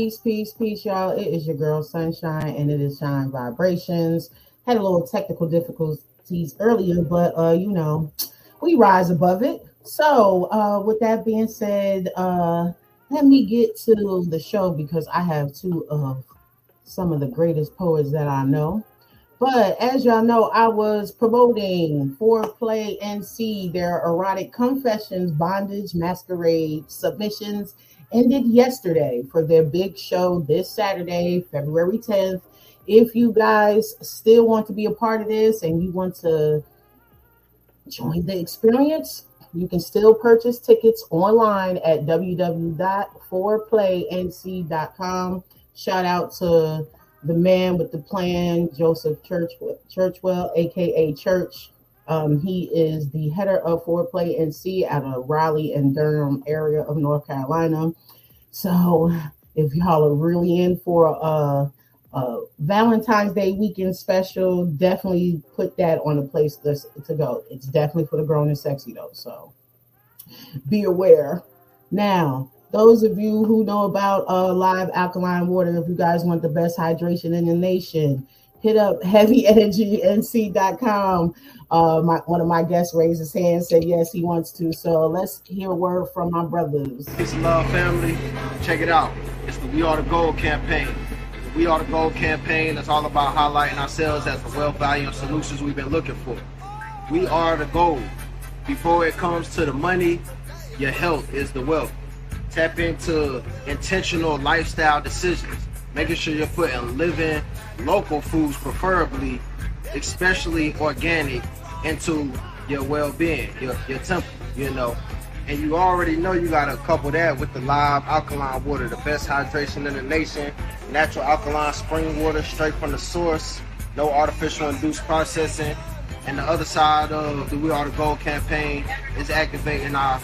Peace, peace, peace, y'all. It is your girl Sunshine, and it is Shine Vibrations. Had a little technical difficulties earlier, but uh, you know, we rise above it. So, uh, with that being said, uh, let me get to the show because I have two of some of the greatest poets that I know. But as y'all know, I was promoting Foreplay NC, their erotic confessions, bondage, masquerade, submissions, ended yesterday for their big show this Saturday, February 10th. If you guys still want to be a part of this and you want to join the experience, you can still purchase tickets online at www.4plaync.com. Shout out to the man with the plan, Joseph Church Churchwell, aka Church. Um, he is the header of Foreplay NC out of Raleigh and Durham area of North Carolina. So if y'all are really in for a, a Valentine's Day weekend special, definitely put that on the place to, to go. It's definitely for the grown and sexy though. So be aware. Now, those of you who know about uh, live alkaline water, if you guys want the best hydration in the nation, hit up heavyenergync.com. Uh, my, one of my guests raised his hand, said yes, he wants to. So let's hear a word from my brothers. And love, family. Check it out. It's the We Are the Gold campaign. The we Are the Gold campaign is all about highlighting ourselves as the wealth value and solutions we've been looking for. We are the gold. Before it comes to the money, your health is the wealth. Tap into intentional lifestyle decisions, making sure you're putting living local foods, preferably, especially organic, into your well-being, your, your temple, you know. And you already know you got to couple that with the live alkaline water, the best hydration in the nation, natural alkaline spring water straight from the source, no artificial induced processing. And the other side of the We Are the Gold campaign is activating our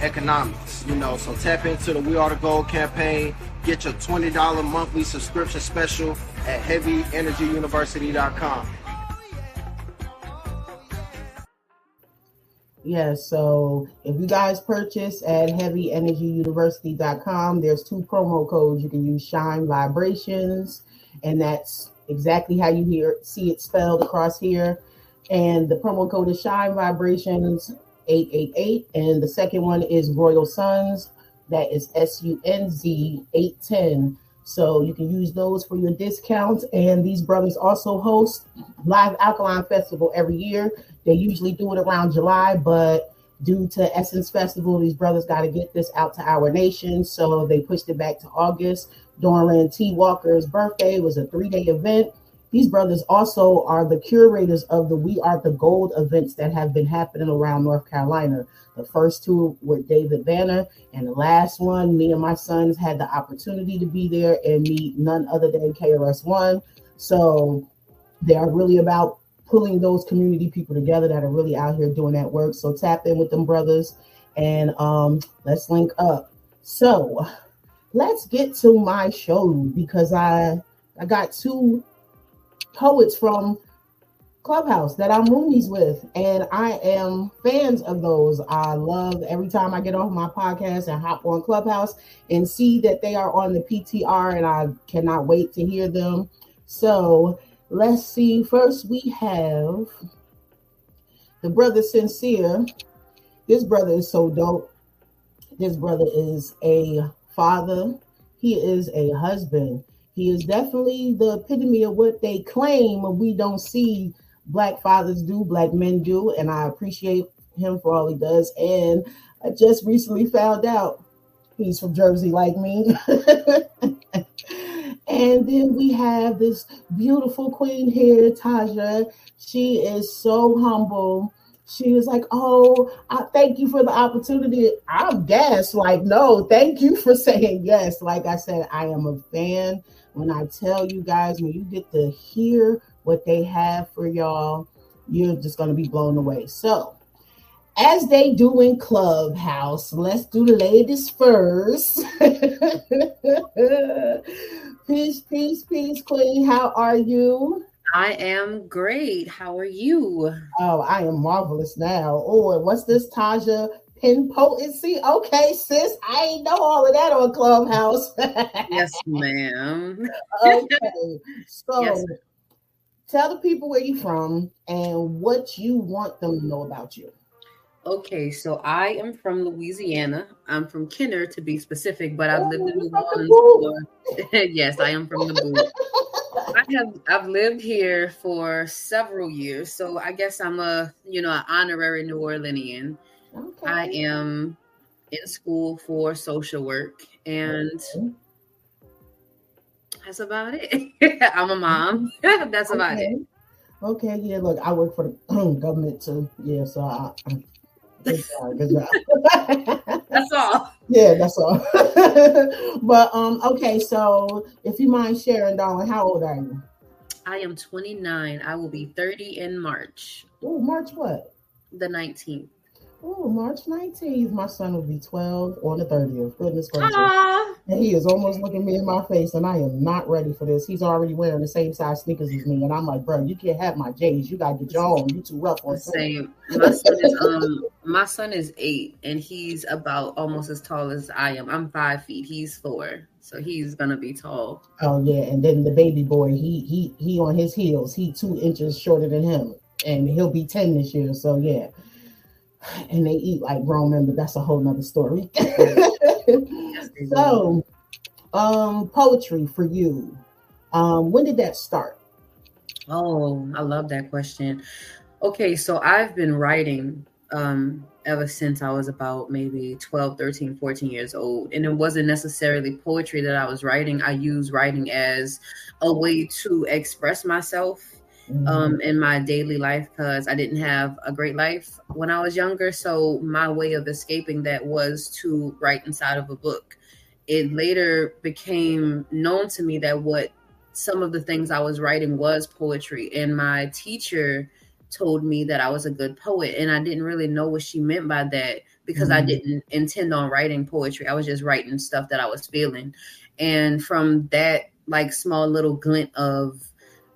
economics, you know. So tap into the We Are the Gold campaign. Get your $20 monthly subscription special at heavyenergyuniversity.com. Yeah, so if you guys purchase at heavyenergyuniversity.com, there's two promo codes. You can use Shine Vibrations, and that's exactly how you hear see it spelled across here. And the promo code is Shine Vibrations 888. And the second one is Royal Sons. That is S U N Z 810. So you can use those for your discounts. And these brothers also host Live Alkaline Festival every year. They usually do it around July, but due to Essence Festival, these brothers got to get this out to our nation. So they pushed it back to August. Dorian T. Walker's birthday was a three day event. These brothers also are the curators of the We Are the Gold events that have been happening around North Carolina. The first two were David Banner, and the last one, me and my sons had the opportunity to be there and meet none other than KRS One. So they are really about pulling those community people together that are really out here doing that work. So tap in with them brothers and um, let's link up. So let's get to my show because I I got two poets from Clubhouse that I'm roomies with, and I am fans of those. I love every time I get off my podcast and hop on Clubhouse and see that they are on the PTR, and I cannot wait to hear them. So let's see. First, we have the brother Sincere. This brother is so dope. This brother is a father. He is a husband. He is definitely the epitome of what they claim we don't see black fathers do, black men do, and I appreciate him for all he does. And I just recently found out he's from Jersey like me. and then we have this beautiful queen here, Taja. She is so humble. She was like, Oh, I thank you for the opportunity. I'm gassed. Like, no, thank you for saying yes. Like I said, I am a fan when I tell you guys, when you get to hear what they have for y'all, you're just going to be blown away. So, as they do in Clubhouse, let's do the ladies first. peace, peace, peace, Queen. How are you? I am great. How are you? Oh, I am marvelous now. Oh, and what's this, Taja? Pen potency. Okay, sis. I ain't know all of that on Clubhouse. yes, ma'am. okay. So yes, tell the people where you're from and what you want them to know about you. Okay, so I am from Louisiana. I'm from Kenner to be specific, but I've oh, lived in New oh, Orleans. yes, I am from the boot. I have I've lived here for several years, so I guess I'm a you know an honorary New Orleanian. Okay. I am in school for social work, and okay. that's about it. I'm a mom. that's about okay. it. Okay, yeah. Look, I work for the government too. Yeah, so I, Good job. Good job. that's all. Yeah, that's all. but um, okay, so if you mind sharing, darling, how old are you? I am 29. I will be 30 in March. Oh, March what? The 19th. Oh, March 19th. My son will be 12 on the 30th. Goodness gracious. And he is almost looking me in my face, and I am not ready for this. He's already wearing the same size sneakers as me. And I'm like, bro, you can't have my J's. You gotta get your own. You too rough on same. My son is um my son is eight and he's about almost as tall as I am. I'm five feet. He's four. So he's gonna be tall. Oh yeah, and then the baby boy, he he he on his heels. He two inches shorter than him, and he'll be ten this year. So yeah, and they eat like grown men, but that's a whole nother story. so, um, poetry for you. Um, when did that start? Oh, I love that question. Okay, so I've been writing um ever since I was about maybe 12, 13, 14 years old. And it wasn't necessarily poetry that I was writing. I used writing as a way to express myself mm-hmm. um, in my daily life because I didn't have a great life when I was younger. So my way of escaping that was to write inside of a book. It later became known to me that what some of the things I was writing was poetry, and my teacher told me that I was a good poet, and I didn't really know what she meant by that because mm-hmm. I didn't intend on writing poetry. I was just writing stuff that I was feeling, and from that like small little glint of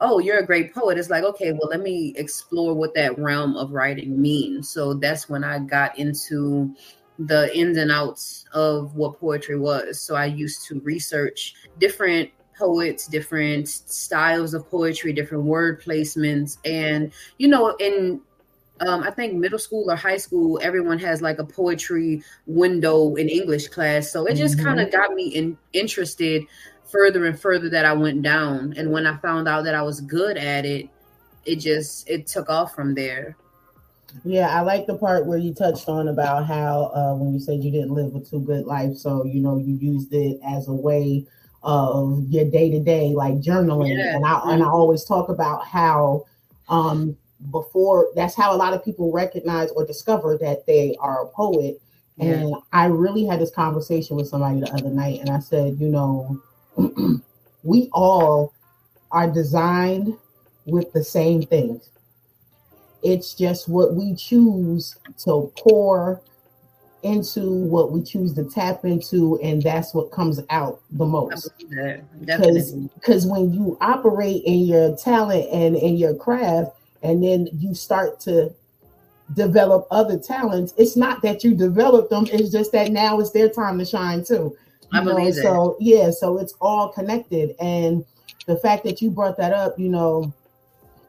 oh, you're a great poet. It's like, okay, well, let me explore what that realm of writing means. So that's when I got into the ins and outs of what poetry was. So I used to research different poets, different styles of poetry, different word placements. And, you know, in um, I think middle school or high school, everyone has like a poetry window in English class. So it just mm-hmm. kind of got me in, interested further and further that I went down. And when I found out that I was good at it, it just it took off from there. Yeah, I like the part where you touched on about how uh, when you said you didn't live a too good life, so you know you used it as a way of your day to day, like journaling. Yeah. And I and I always talk about how um, before that's how a lot of people recognize or discover that they are a poet. Yeah. And I really had this conversation with somebody the other night, and I said, you know, we all are designed with the same things. It's just what we choose to pour into, what we choose to tap into, and that's what comes out the most. Because because when you operate in your talent and in your craft, and then you start to develop other talents, it's not that you develop them, it's just that now it's their time to shine too. I know, believe so yeah, so it's all connected. And the fact that you brought that up, you know,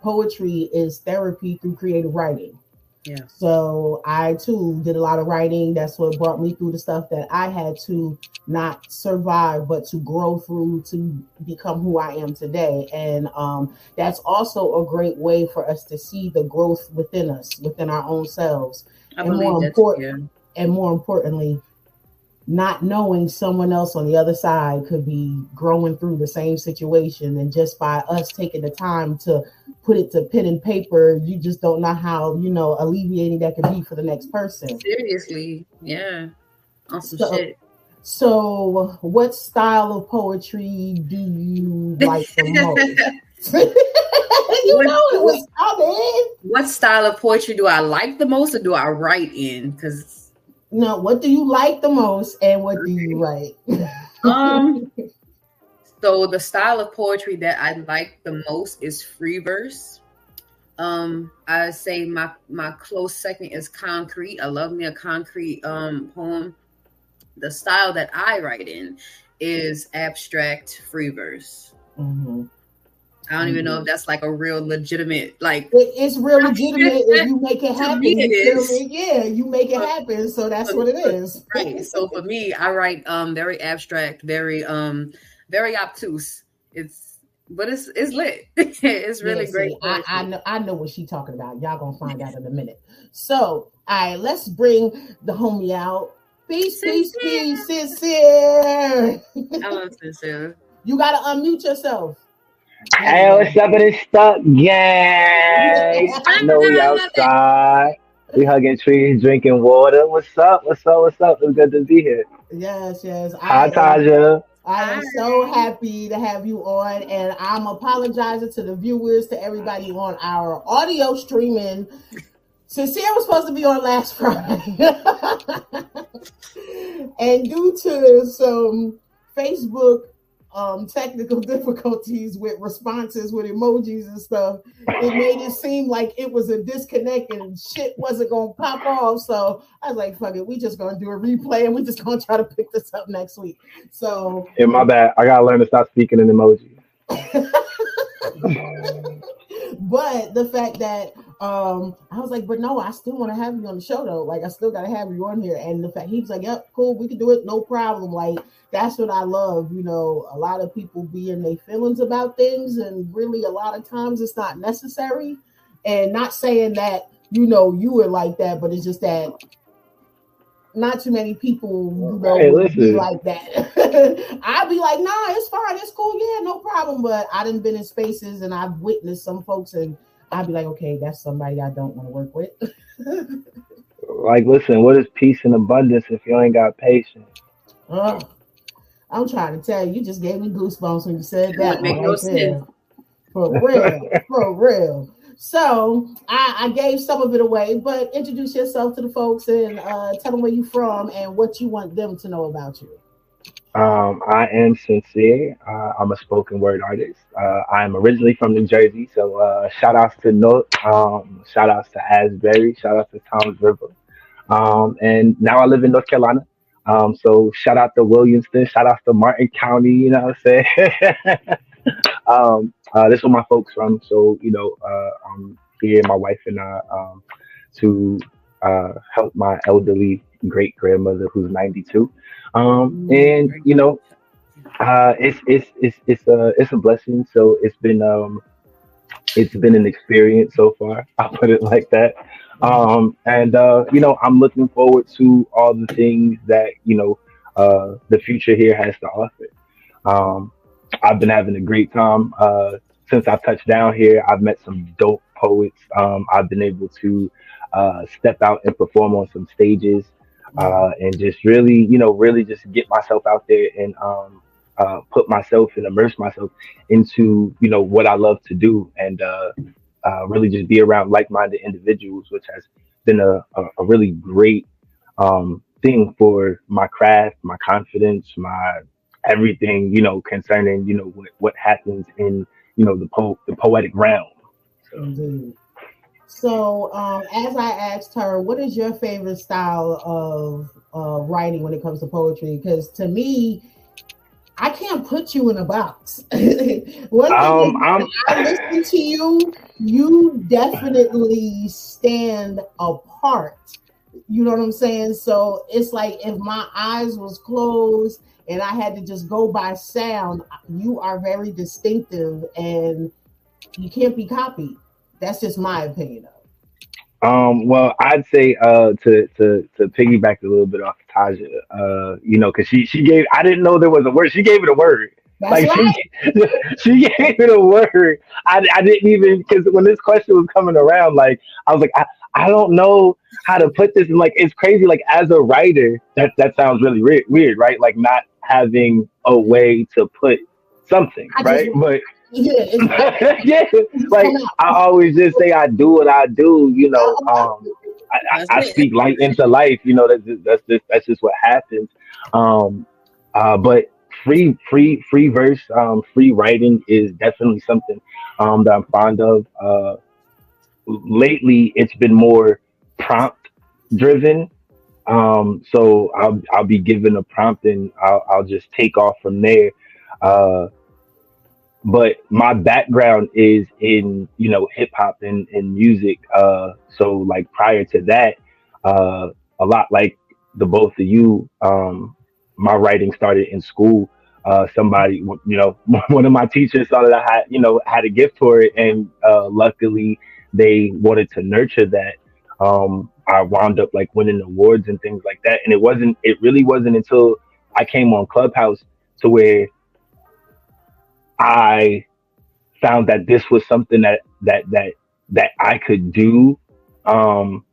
poetry is therapy through creative writing. Yeah. So I too did a lot of writing. That's what brought me through the stuff that I had to not survive, but to grow through to become who I am today. And um, that's also a great way for us to see the growth within us, within our own selves. I and more important, and more importantly, not knowing someone else on the other side could be growing through the same situation. And just by us taking the time to put it to pen and paper you just don't know how you know alleviating that could be for the next person. Seriously. Yeah. Awesome so, shit. so what style of poetry do you like the most? You what, know it was coming oh, what style of poetry do i like the most or do i write in? Because no, what do you like the most and what do you write? um so the style of poetry that I like the most is free verse. Um, I say my my close second is concrete. I love me a concrete um poem. The style that I write in is abstract free verse. Mm-hmm. I don't even know if mm-hmm. that's like a real legitimate like. It, it's real legitimate if you make it happen. It yeah, you make it happen. So that's what it is. Right. So for me, I write um very abstract, very um very obtuse. It's but it's it's lit. it's really yeah, great. I, I, know I know what she's talking about. Y'all gonna find out in a minute. So all right, let's bring the homie out. Peace, peace, peace, sincere. I love sincere. You gotta unmute yourself. Hey, what's up in this stuck gang? I know we outside. We hugging trees, drinking water. What's up? What's up? What's up? It's good to be here. Yes, yes. Hi, Taja. I am so happy to have you on, and I'm apologizing to the viewers, to everybody on our audio streaming. Sincere was supposed to be on last Friday, and due to some Facebook um, technical difficulties with responses with emojis and stuff, it made it seem like it was a disconnect and shit wasn't gonna pop off. So I was like, fuck it, we just gonna do a replay and we just gonna try to pick this up next week. So in my bad, I gotta learn to stop speaking in emojis. but the fact that um I was like, but no, I still want to have you on the show though. Like I still gotta have you on here. And the fact he was like, Yep, cool, we can do it, no problem. Like that's what I love. You know, a lot of people be in their feelings about things, and really a lot of times it's not necessary. And not saying that, you know, you were like that, but it's just that not too many people, you know, hey, be like that. I'd be like, nah, it's fine, it's cool, yeah, no problem. But I didn't been in spaces and I've witnessed some folks, and I'd be like, okay, that's somebody I don't want to work with. like, listen, what is peace and abundance if you ain't got patience? Uh, I'm trying to tell you, you just gave me goosebumps when you said that. Make right sense. For real, for real. So I, I, gave some of it away, but introduce yourself to the folks and uh, tell them where you're from and what you want them to know about you. Um, I am sincere. Uh, I'm a spoken word artist. Uh, I'm originally from New Jersey, so uh, shout outs to North, um, shout outs to Asbury, shout outs to Toms River, um, and now I live in North Carolina. Um, so shout out to Williamston, shout out to Martin County. You know what I'm saying? um, uh, this is where my folks from. So you know, uh, I'm here, my wife and I, um, to uh, help my elderly great grandmother who's 92. Um, and you know, uh, it's it's it's it's a it's a blessing. So it's been um, it's been an experience so far. I'll put it like that. Um, and uh, you know, I'm looking forward to all the things that you know uh, the future here has to offer. Um, I've been having a great time uh, since I touched down here. I've met some dope poets. Um, I've been able to uh, step out and perform on some stages uh, and just really, you know, really just get myself out there and um, uh, put myself and immerse myself into, you know, what I love to do and uh, uh, really just be around like-minded individuals, which has been a, a, a really great um, thing for my craft, my confidence, my everything, you know, concerning, you know, what, what happens in, you know, the po- the poetic realm. So. So, um, as I asked her, what is your favorite style of uh, writing when it comes to poetry? Because to me, I can't put you in a box. One um, thing I listen to you, you definitely stand apart. You know what I'm saying? So it's like if my eyes was closed and I had to just go by sound, you are very distinctive and you can't be copied. That's just my opinion. Um, well, I'd say uh, to to to piggyback a little bit off Taja, uh, you know, because she she gave I didn't know there was a word. She gave it a word. That's like right. she, she gave it a word. I, I didn't even because when this question was coming around, like I was like, I, I don't know how to put this. And like it's crazy. Like as a writer, that that sounds really weird, weird, right? Like not having a way to put something, I right? Just, but yeah, yeah. Like I always just say, I do what I do. You know, um, I, I, I speak light into life. You know, that's just, that's just that's just what happens. Um, uh, but free, free, free verse, um, free writing is definitely something um, that I'm fond of. Uh, lately it's been more prompt driven. Um, so I'll I'll be given a prompt and I'll I'll just take off from there. Uh, but my background is in you know hip hop and, and music. Uh, so like prior to that, uh, a lot like the both of you, um, my writing started in school. Uh, somebody, you know, one of my teachers saw that I had, you know, had a gift for it, and uh, luckily they wanted to nurture that. Um, I wound up like winning awards and things like that, and it wasn't, it really wasn't until I came on Clubhouse to where I found that this was something that that that that I could do, um,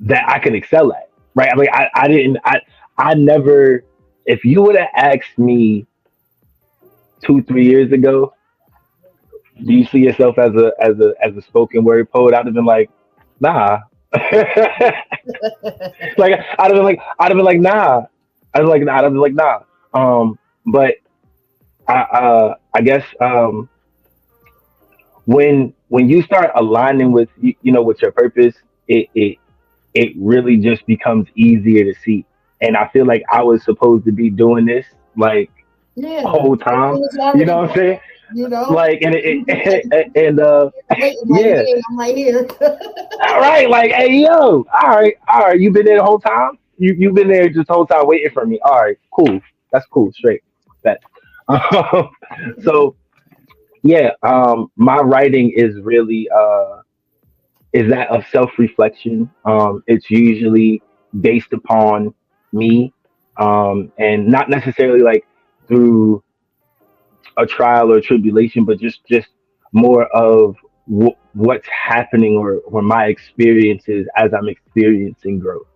that I could excel at. Right? Like I, I didn't I I never if you would have asked me two, three years ago, do you see yourself as a as a as a spoken word poet? I'd have been like, nah. like I'd have been like I'd have been like nah. I'd have like nah. I'd have been like nah. Um, but I uh, I guess um, when when you start aligning with you, you know with your purpose, it it it really just becomes easier to see. And I feel like I was supposed to be doing this like Yeah. whole time. You know what I'm saying? You know, Like and it, it and uh right yeah. I'm right here. all right, like hey yo, all right, all right, you've been there the whole time? You you've been there just the whole time waiting for me. All right, cool. That's cool, straight. That so yeah, um my writing is really uh is that of self-reflection. Um it's usually based upon me um and not necessarily like through a trial or tribulation but just just more of w- what's happening or or my experiences as i'm experiencing growth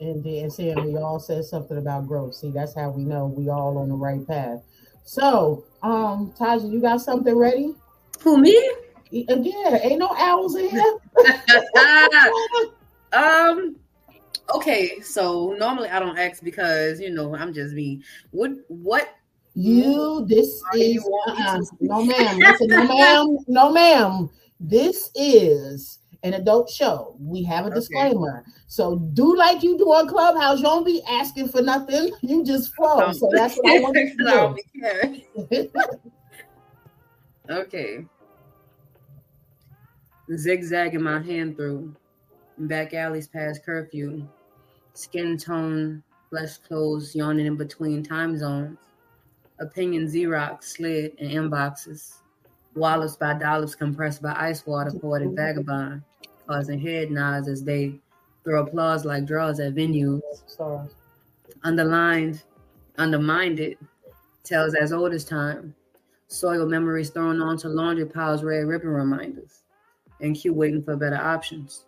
and then saying we all said something about growth. See, that's how we know we all on the right path. So, um, Taja, you got something ready? Who me? Uh, ain't no owls in here. um. Okay, so normally I don't ask because you know I'm just me. What what You, this Are you is uh-uh. no, ma'am. Listen, no, ma'am. No, ma'am. This is an adult show. We have a Okay. disclaimer. So do like you do on Clubhouse. You don't be asking for nothing. You just flow. So that's what I want you to do. Okay. Zigzagging my hand through back alleys past curfew, skin tone, flesh clothes yawning in between time zones, opinion Xerox slid in inboxes, wallets by dollars compressed by ice water, poetic vagabond, causing head nods as they throw applause like draws at venues underlined, undermined it, tells as old as time. Soil memories thrown onto laundry piles, red ribbon reminders, and Q waiting for better options.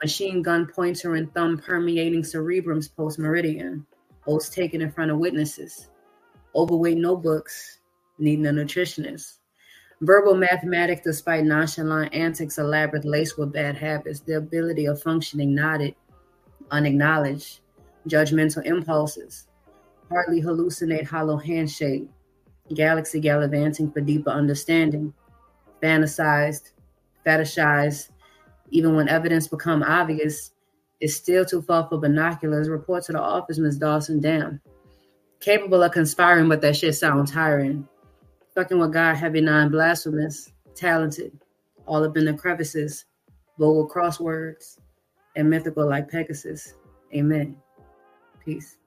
Machine gun pointer and thumb permeating cerebrums post meridian, oaths taken in front of witnesses, overweight notebooks, needing a nutritionist. Verbal mathematics, despite nonchalant antics, elaborate laced with bad habits, the ability of functioning knotted, unacknowledged, judgmental impulses, hardly hallucinate hollow handshake, galaxy gallivanting for deeper understanding, fantasized, fetishized, even when evidence become obvious, is still too far for binoculars. Report to the office, Miss Dawson. Damn. Capable of conspiring, but that shit sounds tiring. Fucking with God, heavy nine blasphemous, talented, all up in the crevices, vocal crosswords, and mythical like Pegasus. Amen. Peace.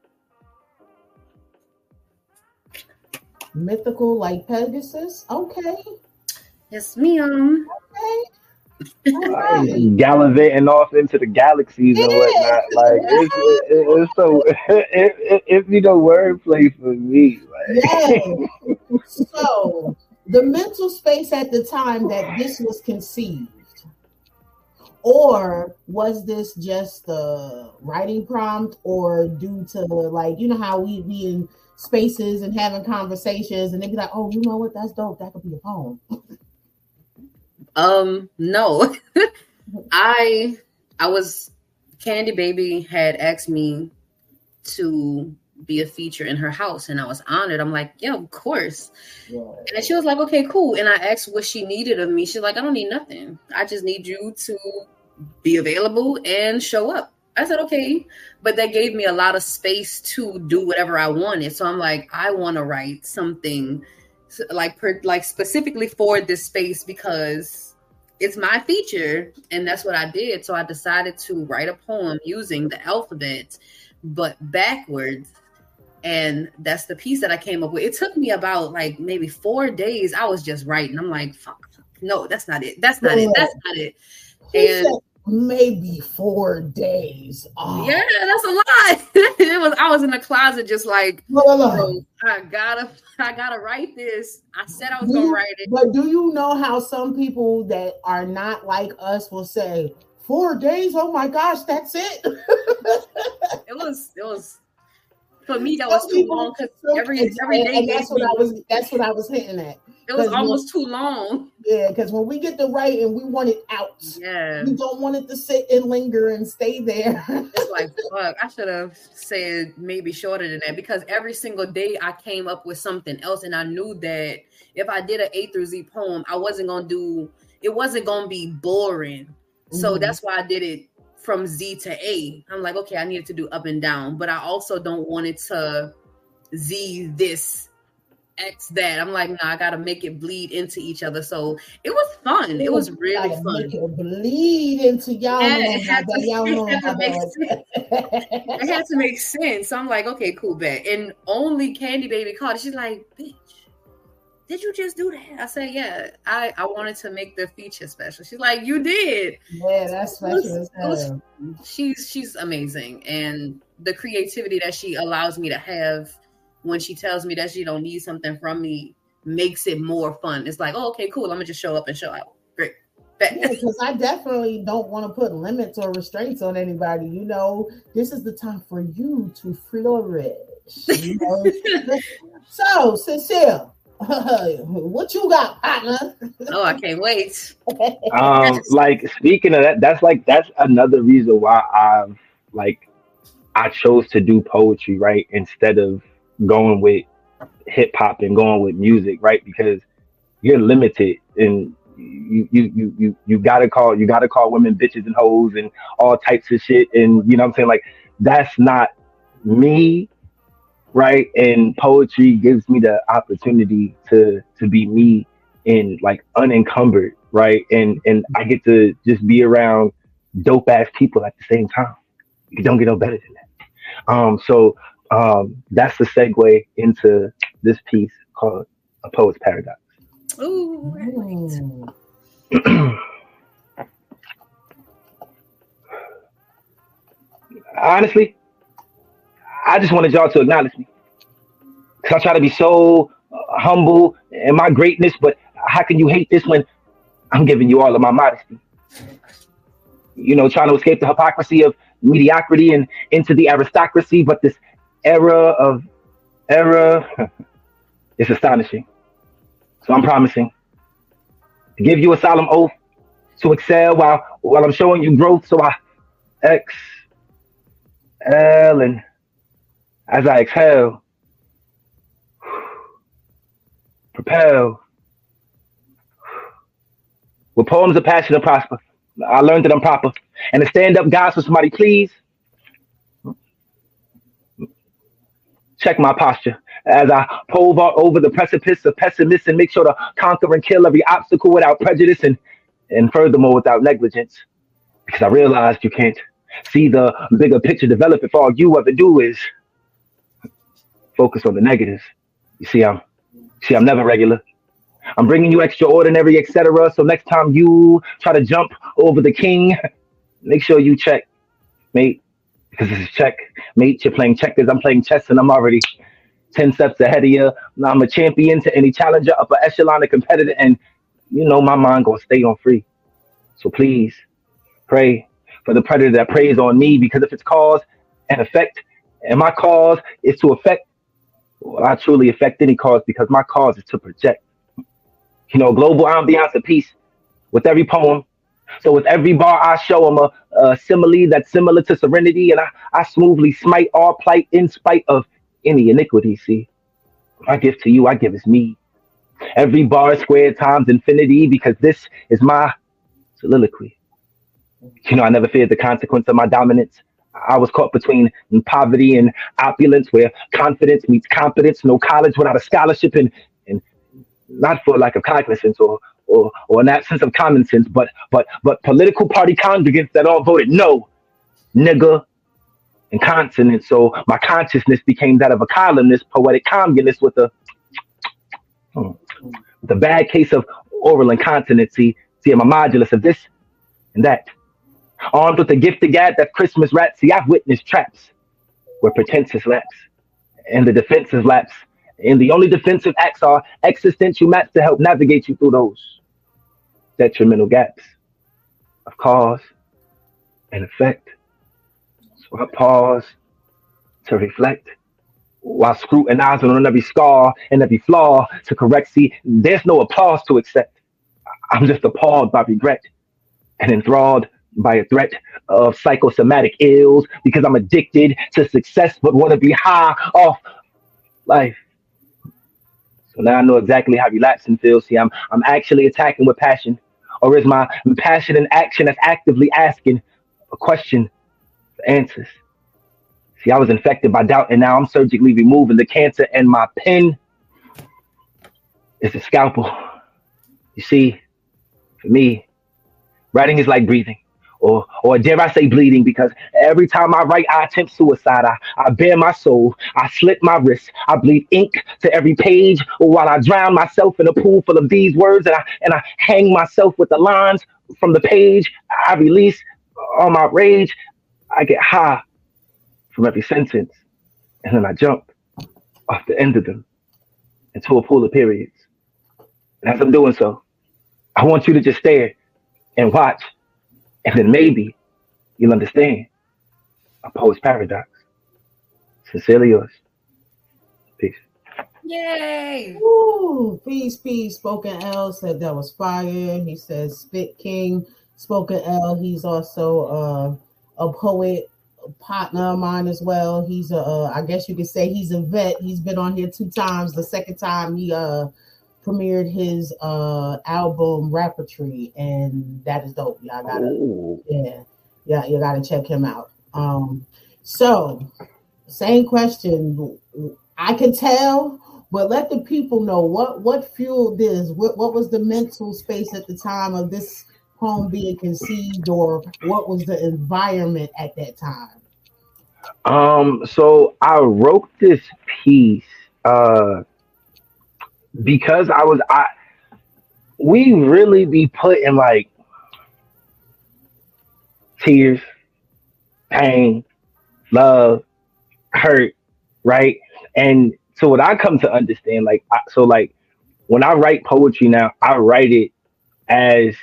Mythical like Pegasus. Okay. Yes, ma'am. Okay. All right. gallivanting off into the galaxies and whatnot like it's, it, it- it's so it, it, it's you know wordplay for me like Yes. So the mental space at the time that this was conceived, or was this just the writing prompt, or due to like you know how we be in spaces and having conversations, and they be like, "Oh, you know what? That's dope. That could be a poem." Um, no. I I was Candy Baby had asked me to be a feature in her house. And I was honored. I'm like, yeah, of course. And she was like, okay, cool. And I asked what she needed of me. She's like, I don't need nothing. I just need you to be available and show up. I said, okay. But that gave me a lot of space to do whatever I wanted. So I'm like, I want to write something like per, like specifically for this space because it's my feature and that's what I did. So I decided to write a poem using the alphabet but backwards and that's the piece that I came up with. It took me about like maybe 4 days. I was just writing. I'm like, fuck. No, that's not it. That's not it. That's not it. And maybe four days. Oh. Yeah, that's a lot. it was. I was in the closet, just like, no, no, no. I gotta, I gotta write this. I said I was gonna write it. But do you know how some people that are not like us will say four days? Oh my gosh, that's it. it was. It was. For me, that was too long because every every day. And that's what I was. That's what I was hitting at. It was almost too long. Yeah, because when we get to writing, we want it out. Yeah. We don't want it to sit and linger and stay there. it's like, fuck, I should have said maybe shorter than that because every single day I came up with something else. And I knew that if I did an A through Z poem, I wasn't to do, it wasn't to be boring. Mm-hmm. So that's why I did it from Z to A. I'm like, okay, I needed to do up and down, but I also don't want it to Z this X that. I'm like, no, nah, I gotta make it bleed into each other. So it was fun. It was really fun. Make it bleed into y'all. Yeah, it had, to, y'all it, had make sense. it had to make sense. So I'm like, okay, cool, bet. And only Candy Baby called. She's like, bitch, did you just do that? I said, yeah. I I wanted to make the feature special. She's like, you did. Yeah, that's special. Was, she's she's amazing, and the creativity that she allows me to have when she tells me that she don't need something from me makes it more fun. It's like, oh, okay, cool. I'm gonna just show up and show out. Great. Because yeah, I definitely don't want to put limits or restraints on anybody. You know, this is the time for you to flourish. You know? so, Sincere, what you got, partner? oh, I can't wait. um, like speaking of that, that's like that's another reason why I've like I chose to do poetry, right? Instead of going with hip hop and going with music, right? Because you're limited and you you you you you gotta call you gotta call women bitches and hoes and all types of shit and you know what I'm saying like that's not me right? And poetry gives me the opportunity to to be me and like unencumbered right? And and I get to just be around dope ass people at the same time. You don't get no better than that. Um so um, that's the segue into this piece called A Poet's Paradox. Ooh, Honestly, I just wanted y'all to acknowledge me. Cause I try to be so uh, humble in my greatness, but how can you hate this when I'm giving you all of my modesty? You know, trying to escape the hypocrisy of mediocrity and into the aristocracy, but this era of era is astonishing. So I'm promising to give you a solemn oath to excel while while I'm showing you growth. So I exhale and as I exhale, propel. With poems of passion and prosper, I learned that I'm proper. And to stand up, guys, for somebody, please check my posture as I pole vault over the precipice of pessimists and make sure to conquer and kill every obstacle without prejudice and, and furthermore without negligence. Because I realized you can't see the bigger picture develop if all you ever do is focus on the negatives. You see, I'm see, I'm never regular. I'm bringing you extraordinary, etc. So next time you try to jump over the king, make sure you check, mate because this is check, mate. You're playing checkers. I'm playing chess, and I'm already ten steps ahead of you. I'm a champion to any challenger, upper echelon, a competitor, and you know my mind gonna stay on free. So please pray for the predator that preys on me, because if it's cause and effect, and my cause is to affect, well, I truly affect any cause because my cause is to project. You know, global ambiance of peace with every poem so with every bar I show them a, a simile that's similar to serenity, and I, I smoothly smite all plight in spite of any iniquity. See, my gift to you, I give is me. Every bar squared times infinity because this is my soliloquy. You know, I never feared the consequence of my dominance. I was caught between poverty and opulence, where confidence meets competence. No college without a scholarship, and and not for lack of cognizance or or or an absence of common sense, but but but political party congregants that all voted no, nigga, and consonant. So my consciousness became that of a columnist, poetic communist with a hmm, the bad case of oral incontinency. See, I'm a modulus of this and that. Armed with the gift of gad that Christmas rat. See, I've witnessed traps where pretenses lapse and the defenses lapse. And the only defensive acts are existential maps to help navigate you through those detrimental gaps of cause and effect. So I pause to reflect while scrutinizing on every scar and every flaw to correct. See, there's no applause to accept. I'm just appalled by regret and enthralled by a threat of psychosomatic ills because I'm addicted to success but want to be high off life. So now I know exactly how relapsing feels. See, I'm I'm actually attacking with passion. Or is my passion and action that's actively asking a question for answers? See, I was infected by doubt and now I'm surgically removing the cancer and my pen is a scalpel. You see, for me, writing is like breathing or or dare I say bleeding because every time I write, I attempt suicide. I, I bare my soul. I slit my wrist. I bleed ink to every page while I drown myself in a pool full of these words and I and I hang myself with the lines from the page. I release all my rage. I get high from every sentence. And then I jump off the end of them into a pool of periods. And as I'm doing so, I want you to just stare and watch and then maybe you'll understand a poet's paradox. Sincerely yours. Peace. Yay! Ooh, peace, peace. Spoken L said that was fire. He says Spit King. Spoken L. He's also uh, a poet, partner of mine as well. He's a, uh, I guess you could say he's a vet. He's been on here two times. The second time he uh premiered his uh album Rappertree, and that is dope. Y'all gotta Ooh. yeah, yeah, you gotta check him out. Um, so same question. I can tell, but let the people know what what fueled this. What what was the mental space at the time of this poem being conceived, or what was the environment at that time? Um, so I wrote this piece uh because I was I we really be put in like tears, pain, love, hurt, right? And so what I come to understand, like I, so like when I write poetry now, I write it as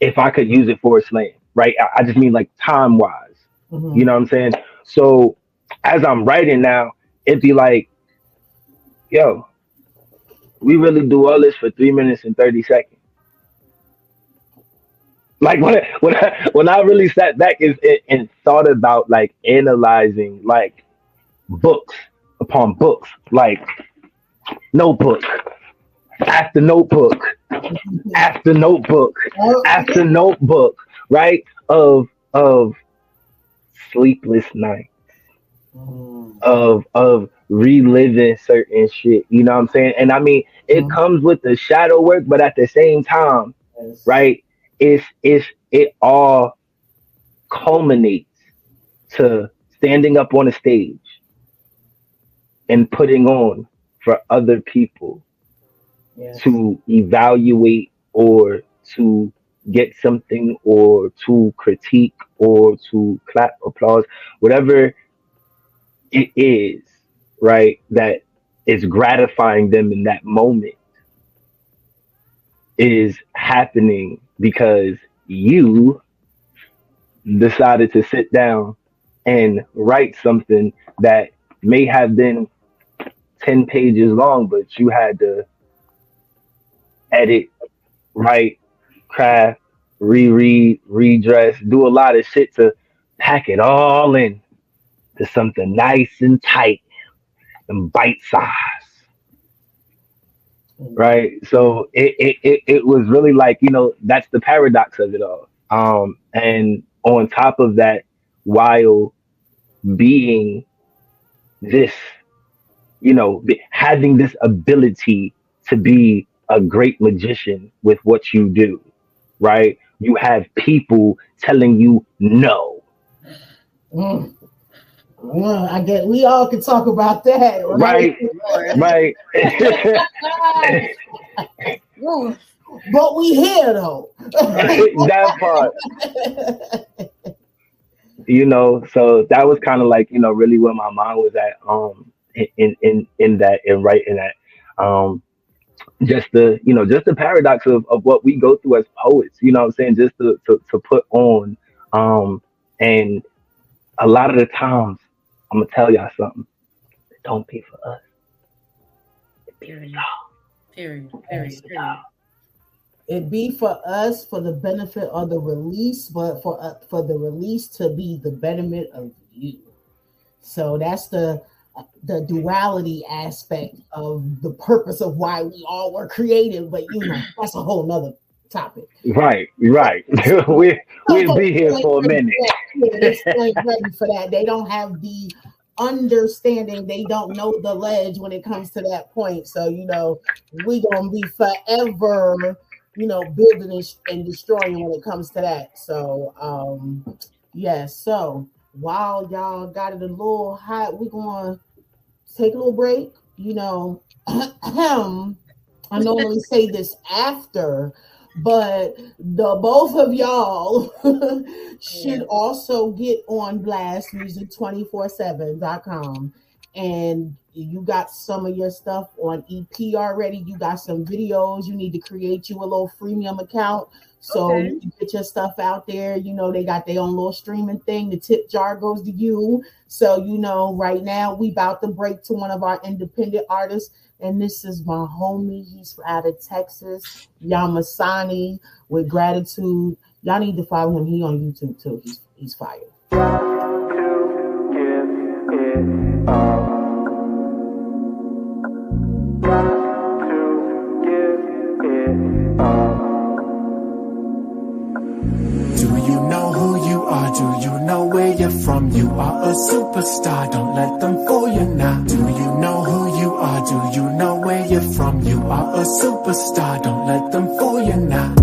if I could use it for a slam, right? I, I just mean like time wise. Mm-hmm. You know what I'm saying? So as I'm writing now, it'd be like, yo, we really do all this for three minutes and 30 seconds. Like when I, when I, when I really sat back and, and thought about like analyzing like books upon books, like notebook after notebook after notebook after notebook, right? Of of sleepless nights, mm. of of reliving certain shit. You know what I'm saying? And I mean, it mm-hmm. comes with the shadow work, but at the same time, yes. right? It's it's it all culminates to standing up on a stage and putting on for other people yes. to evaluate or to get something or to critique or to clap applause whatever it is right, that is gratifying them in that moment is happening because you decided to sit down and write something that may have been 10 pages long, but you had to edit, write, craft, reread, redress, do a lot of shit to pack it all in to something nice and tight and bite size. Right. So it, it, it, it was really like, you know, that's the paradox of it all. Um, and on top of that, while being this, you know, having this ability to be a great magician with what you do, right? You have people telling you no. Mm. Well, I get we all can talk about that, right? Right. right. but we here though. that part. you know, so that was kind of like you know really where my mind was at. Um, in in in that and in that. Um, just the you know just the paradox of, of what we go through as poets you know what i'm saying just to, to, to put on um and a lot of the times i'm gonna tell y'all something. It don't be for us. Period. Period. Period, period. it be for us for the benefit of the release but for uh, for the release to be the betterment of you. So that's the the duality aspect of the purpose of why we all were created, but you know, that's a whole nother topic. Right, right. we we'll be here for a minute. Ready for that. They don't have the understanding, they don't know the ledge when it comes to that point. So, you know, we gonna be forever, you know, building and destroying when it comes to that. So um yes, yeah, so while y'all got it a little hot, going to take a little break. You know, I normally say this after, but the both of y'all should also get on blastmusic247.com and you got some of your stuff on EP already. You got some videos. You need to create you a little freemium account so okay. you get your stuff out there. You know, they got their own little streaming thing. The tip jar goes to you. So, you know, right now we about to break to one of our independent artists. And this is my homie. He's out of Texas, Yamasani with gratitude. Y'all need to follow him. He on YouTube too. He's he's fired. Do you know who you are? Do you know where you're from? You are a superstar, don't let them fool from? You are a superstar, don't let them fool you now.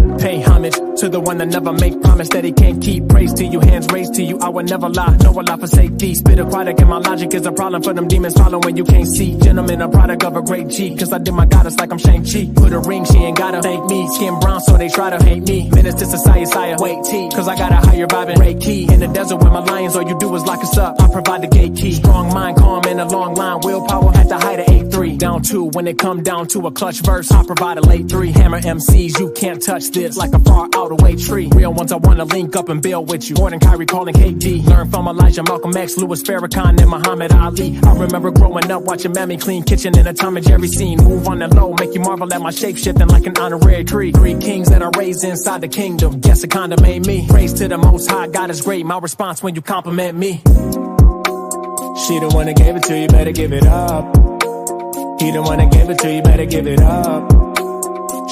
To the one that never make promise that he can't keep. Praise to you, hands raised to you. I would never lie, no a lie for safety. Spit aquatic and my logic is a problem for them demons following when you can't see. Gentlemen, a product of a great G. Cause I did my goddess like I'm Shang-Chi. Put a ring, she ain't gotta thank me. Skin brown, so they try to hate me. Menace to society, sire. Wait, T. Cause I got a higher vibe and great key. In the desert with my lions, all you do is lock us up. I provide the gate key. Strong mind, calm in a long line. Willpower at the height of 8-3. Down two, when it come down to a clutch verse, I provide a late three. Hammer MCs, you can't touch this like a far out away tree. Real ones I wanna link up and build with you. Gordon Kyrie calling KD. Learn from Elijah, Malcolm X, Louis Farrakhan, and Muhammad Ali. I remember growing up watching Mammy clean kitchen in a Tom and Jerry scene. Move on the low, make you marvel at my shape shifting like an honorary tree. Three kings that are raised inside the kingdom. Guess it kinda made me. Praise to the most high, God is great. My response when you compliment me. She the one that gave it to you, better give it up. He the one that gave it to you, better give it up.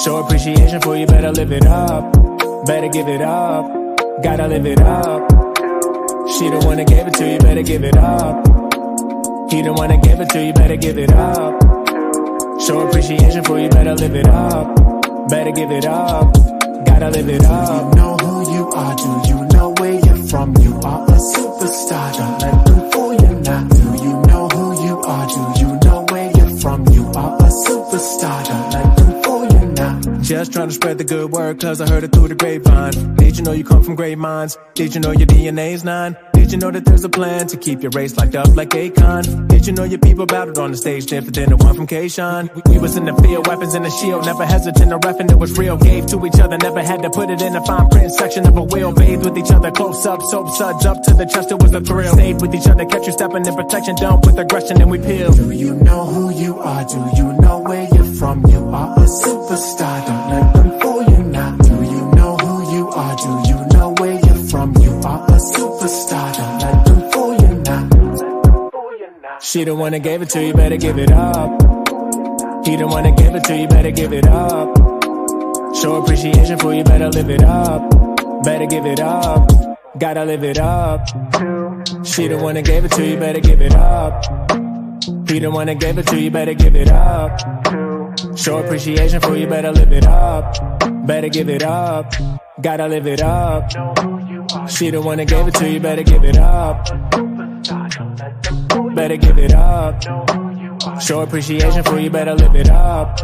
Show appreciation for you, better live it up. Better give it up. Gotta live it up. She the one that gave it to you, better give it up. He the one that gave it to you, better give it up. Show appreciation for you, better live it up. Better give it up. Gotta live it up. You know who you are? Do you know where you're from? You are a superstar. Don't let them fool you now. Do you know who you are? Do you know where you're from? You are a superstar. Don't let just trying to spread the good word, cause I heard it through the grapevine. Did you know you come from great minds? Did you know your DNA's nine? Did you know that there's a plan to keep your race locked up like Akon? Did you know your people battled on the stage different than the one from K-Shine? We, was in the field, weapons in the shield, never hesitant to ref and it was real. Gave to each other, never had to put it in a fine print section of a wheel. Bathed with each other, close up, soap suds up to the chest, it was a thrill. Stayed with each other, kept you stepping in protection, done with aggression, and we peel. Do you know who you are? Do you know from? You are a superstar, don't let them fool you now. Do you know who you are? Do you know where you're from? You are a superstar, don't let them fool you now. She the one that gave it to you, better give it up. He the one that gave it to you, better give it up. Show appreciation for you, better live it up. Better give it up. Gotta live it up. She the one that gave it to you, better give it up. He the one that gave it to you, better give it up. Show appreciation for you, better live it up. Better give it up. Gotta live it up. She the one that gave it to you, better give it up. Better give it up. Show appreciation for you, better live it up.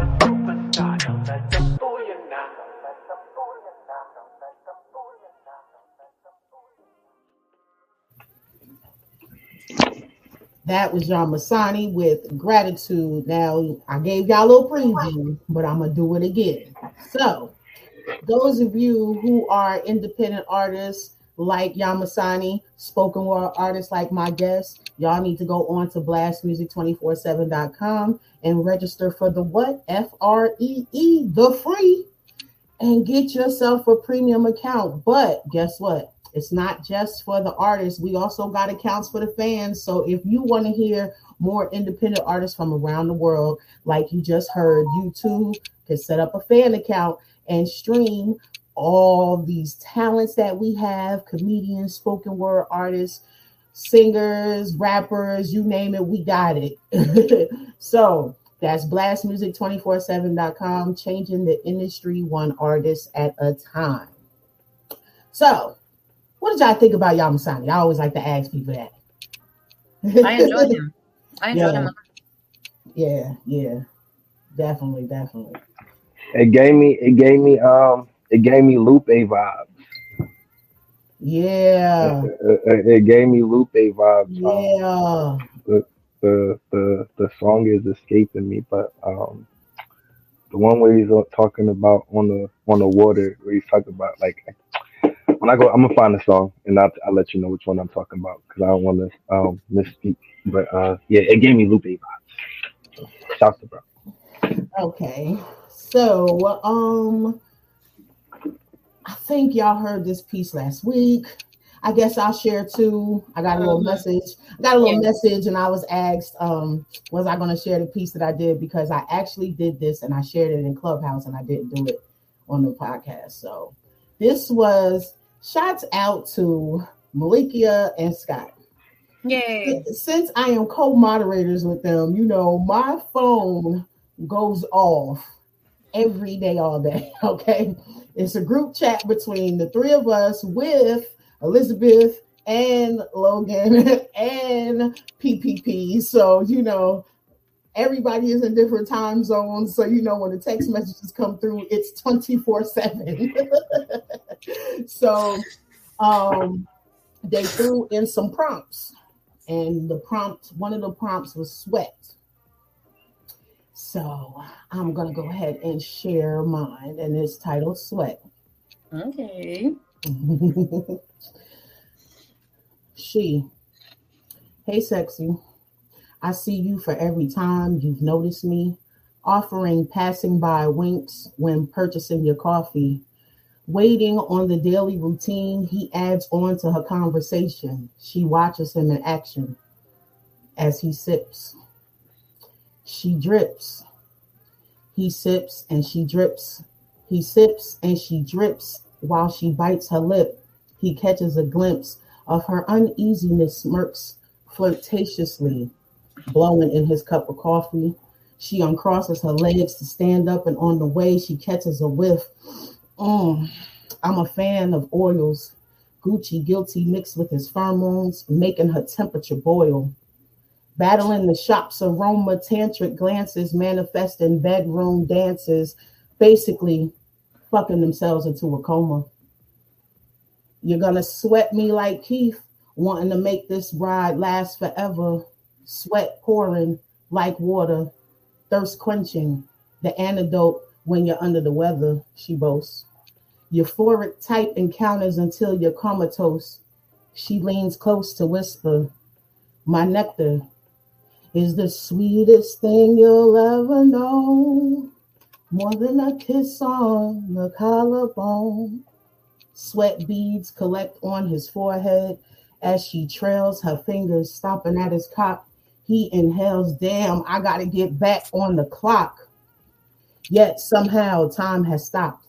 That was John Masani with gratitude. Now I gave y'all a little preview, but I'm gonna do it again. So, those of you who are independent artists like Yamasani, spoken word artists like my guest, y'all need to go on to blastmusic247.com and register for the what? F R E E, the free, and get yourself a premium account. But guess what? It's not just for the artists. We also got accounts for the fans. So if you want to hear more independent artists from around the world, like you just heard, you too can set up a fan account and stream all these talents that we have comedians, spoken word artists, singers, rappers, you name it, we got it. so that's blastmusic247.com, changing the industry one artist at a time. So, what did y'all think about Yamasani? I always like to ask people that. I enjoyed him. I enjoyed Yeah. him. Yeah, yeah, definitely, definitely. It gave me it gave me um it gave me Lupe vibes. Yeah, It, it- it gave me Lupe vibes. Um, yeah. the the the song is escaping me, but um the one where he's uh, talking about on the on the water where he's talking about like when I go I'm gonna find the song and I'll, I'll let you know which one I'm talking about because I don't want to um misspeak. But uh yeah, it gave me Lupe vibes. Shouts to bro. Okay, so um, I think y'all heard this piece last week. I guess I'll share too. I got a little Mhm. message. I got a little Yeah. message, and I was asked, um, was I going to share the piece that I did because I actually did this and I shared it in Clubhouse and I didn't do it on the podcast. So this was shots out to Malikia and Scott. Yay. Since I am co-moderators with them, you know, my phone goes off every day, all day. Okay. It's a group chat between the three of us with Elizabeth and Logan and PPP. So, you know, everybody is in different time zones. So, you know, when the text messages come through, it's 24 7. So, um, they threw in some prompts, and the prompt, one of the prompts was sweat. So I'm gonna go ahead and share mine, and it's titled Sweat. Okay. she, hey, sexy. I see you for every time you've noticed me, offering passing by winks when purchasing your coffee. Waiting on the daily routine, he adds on to her conversation. She watches him in action as he sips. She drips. He sips and she drips. He sips and she drips while she bites her lip. He catches a glimpse of her uneasiness, smirks flirtatiously, blowing in his cup of coffee. She uncrosses her legs to stand up, and on the way, she catches a whiff. Mm, I'm a fan of oils. Gucci guilty mixed with his pheromones, making her temperature boil. Battling the shop's aroma, tantric glances manifest in bedroom dances, basically fucking themselves into a coma. You're gonna sweat me like Keith, wanting to make this ride last forever. Sweat pouring like water, thirst quenching, the antidote when you're under the weather, she boasts. Euphoric type encounters until you're comatose. She leans close to whisper, My nectar is the sweetest thing you'll ever know. More than a kiss on the collarbone. Sweat beads collect on his forehead as she trails her fingers, stopping at his cock. He inhales, damn, I gotta get back on the clock. Yet somehow time has stopped.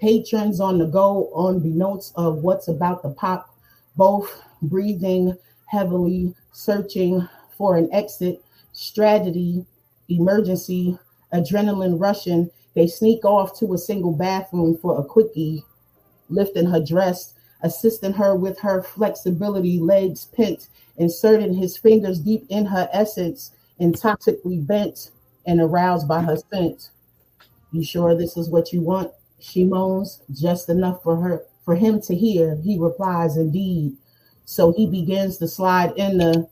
Patrons on the go, unbeknownst of what's about to pop, both breathing heavily, searching for an exit, strategy, emergency, adrenaline rushing. They sneak off to a single bathroom for a quickie, lifting her dress, assisting her with her flexibility, legs pent, inserting his fingers deep in her essence, intoxically bent and aroused by her scent. You sure this is what you want? She moans, just enough for her for him to hear. He replies, indeed. So he begins to slide in the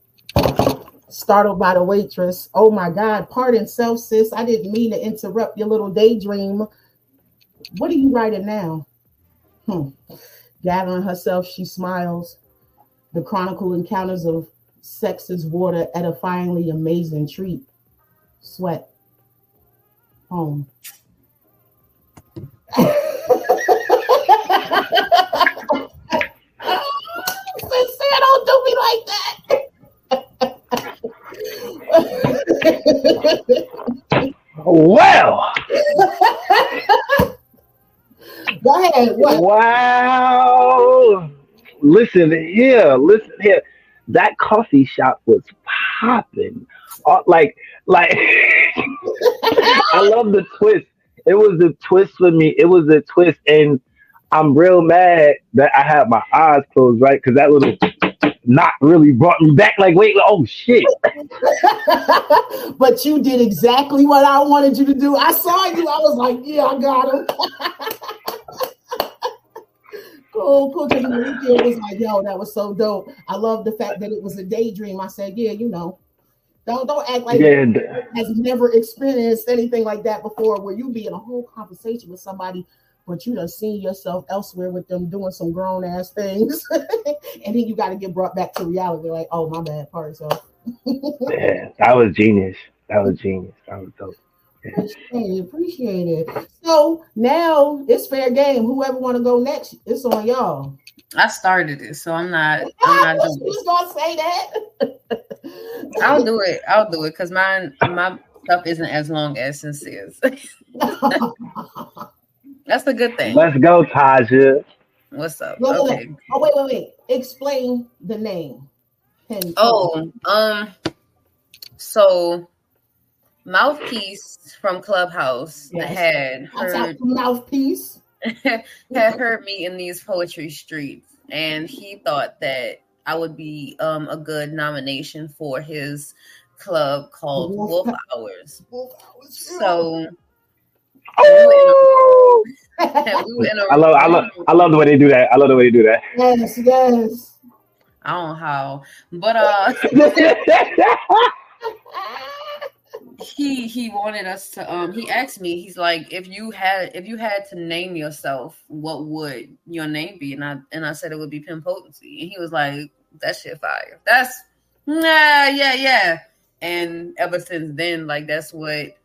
startled by the waitress. Oh my God, pardon self, sis. I didn't mean to interrupt your little daydream. What are you writing now? Hmm. Gathering herself, she smiles. The chronicle encounters of sex's water, edifyingly amazing treat. Sweat. Home. Sincere, don't do me like that. Well, Go ahead. What? wow. Listen here, listen here. That coffee shop was popping. Uh, like, like, I love the twist. It was the twist for me. It was a twist, and I'm real mad that I had my eyes closed, right? Because that little knock really brought me back. Like, wait, oh shit. but you did exactly what I wanted you to do. I saw you. I was like, yeah, I got him. Because the weekend was like, yo, that was so dope. I love the fact that it was a daydream. I said, yeah, you know, don't don't act like Yeah, has never experienced anything like that before, where you be in a whole conversation with somebody. But you done seen yourself elsewhere with them doing some grown ass things, and then you got to get brought back to reality. Like, oh my bad, part. So yeah, that was genius. That was genius. That was dope. Appreciate it. Appreciate it. So now it's fair game. Whoever want to go next, it's on y'all. I started it, so I'm not. I'm not She doing was gonna say that. I'll do it. I'll do it because mine, my stuff isn't as long as since Sincere's. That's the good thing. Let's go, Taja. What's up? Wait, wait, Okay. oh wait, wait, wait. Explain the name. Pen- Oh, um, so mouthpiece from Clubhouse Yes. had heard mouthpiece. had heard me in these poetry streets, and he thought that I would be um a good nomination for his club called Wolf- Wolf Hours. So So Ooh. we were in love, I love, I love the way they do that. I love the way they do that. yes, yes. I don't know how, but uh, he he wanted us to um he asked me he's like if you had if you had to name yourself what would your name be? And I and I said it would be Pen Potency. And he was like that shit fire. That's nah yeah yeah. And ever since then like that's what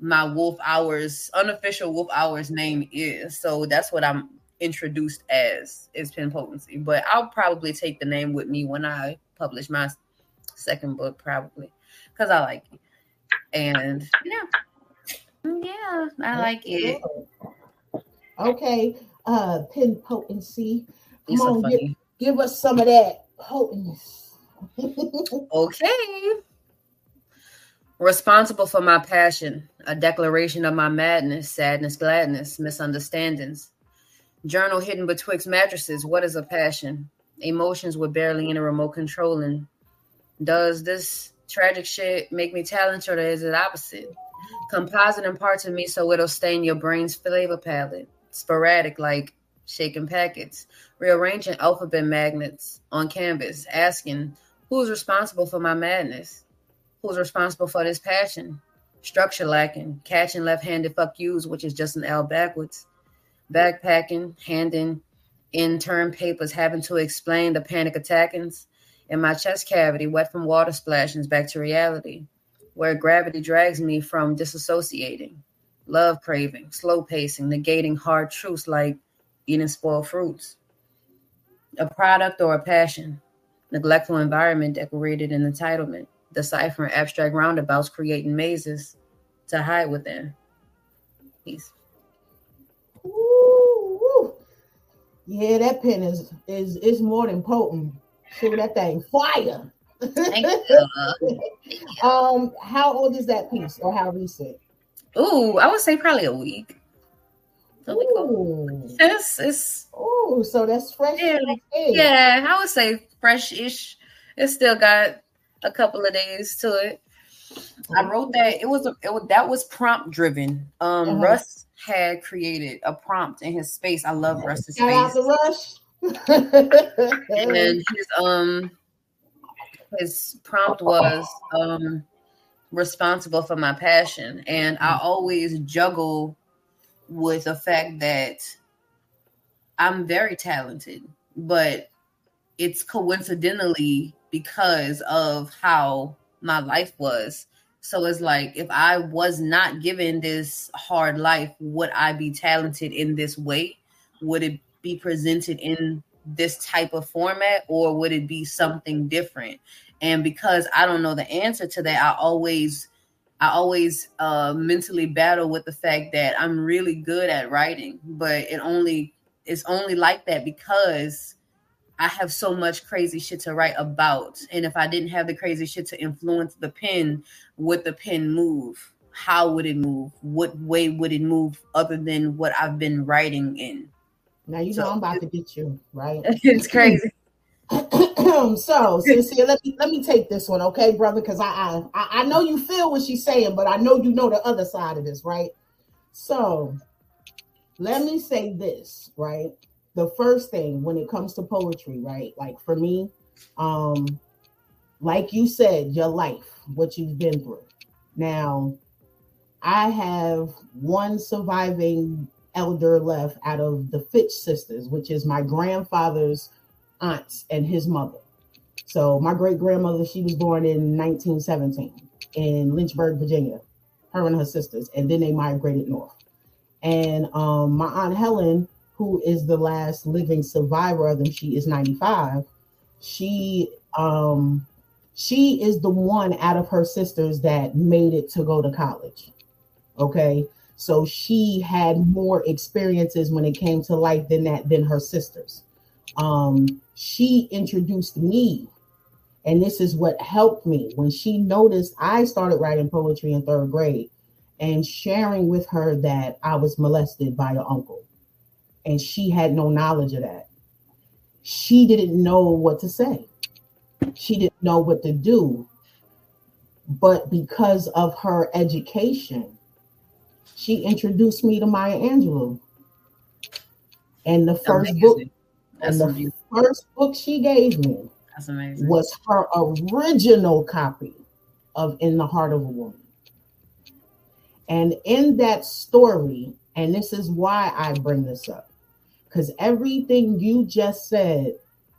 my Wolf Hours unofficial Wolf Hours name is. So that's what I'm introduced as is Pen Potency. But I'll probably take the name with me when I publish my second book probably because I like it and yeah, yeah, I like it. Okay. Uh Pen Potency. Come so on, give, give us some of that potence. Okay. Responsible for my passion, a declaration of my madness, sadness, gladness, misunderstandings. Journal hidden betwixt mattresses. What is a passion? Emotions with barely any remote controlling. Does this tragic shit make me talented or is it opposite? Composite in parts of me so it'll stain your brain's flavor palette. Sporadic like shaking packets. Rearranging alphabet magnets on canvas, asking who's responsible for my madness? Who's responsible for this passion? Structure lacking, catching left handed fuck yous, which is just an L backwards. Backpacking, handing intern papers, having to explain the panic attackings in my chest cavity, wet from water splashings back to reality, where gravity drags me from disassociating, love craving, slow pacing, negating hard truths like eating spoiled fruits. A product or a passion, neglectful environment decorated in entitlement, deciphering abstract roundabouts, creating mazes to hide within. Peace. Ooh, yeah, that pen is is is more than potent. Shoot that thing fire. um, how old is that piece, or how recent? Ooh, I would say probably a week. a Ooh. It's, it's Ooh, so that's fresh. Yeah, yeah, I would say fresh-ish. It still got a couple of days to it. I wrote that it was a it was, that was prompt driven. Um, uh-huh. Russ had created a prompt in his space. I love Russ's space. Out the Rush. And his um his prompt was um responsible for my passion, and I always juggle with the fact that I'm very talented, but it's coincidentally because of how my life was. So it's like if I was not given this hard life, would I be talented in this way? Would it be presented in this type of format or would it be something different? And because I don't know the answer to that, I always I always uh, mentally battle with the fact that I'm really good at writing, but it only it's only like that because I have so much crazy shit to write about. And if I didn't have the crazy shit to influence the pen, would the pen move? How would it move? What way would it move other than what I've been writing in? Now you so, know I'm about to get you, right? it's crazy. so sincere, let me let me take this one, okay, brother? Because I, I I know you feel what she's saying, but I know you know the other side of this, right? So let me say this, right? The first thing when it comes to poetry, right? Like for me, um, like you said, your life, what you've been through. Now, I have one surviving elder left out of the Fitch sisters, which is my grandfather's aunts and his mother. So my great grandmother, she was born in 1917 in Lynchburg, Virginia, her and her sisters, and then they migrated north. And um, my aunt Helen, who is the last living survivor of them, she is 95. She um, she is the one out of her sisters that made it to go to college. Okay. So she had more experiences when it came to life than that than her sisters um, she introduced me, and this is what helped me when she noticed I started writing poetry in third grade and sharing with her that I was molested by an uncle, and she had no knowledge of that. She didn't know what to say. She didn't know what to do. But because of her education, she introduced me to Maya Angelou. And the first Amazing. book that's and the first book she gave me was her original copy of In the Heart of a Woman. And in that story, and this is why I bring this up, because everything you just said,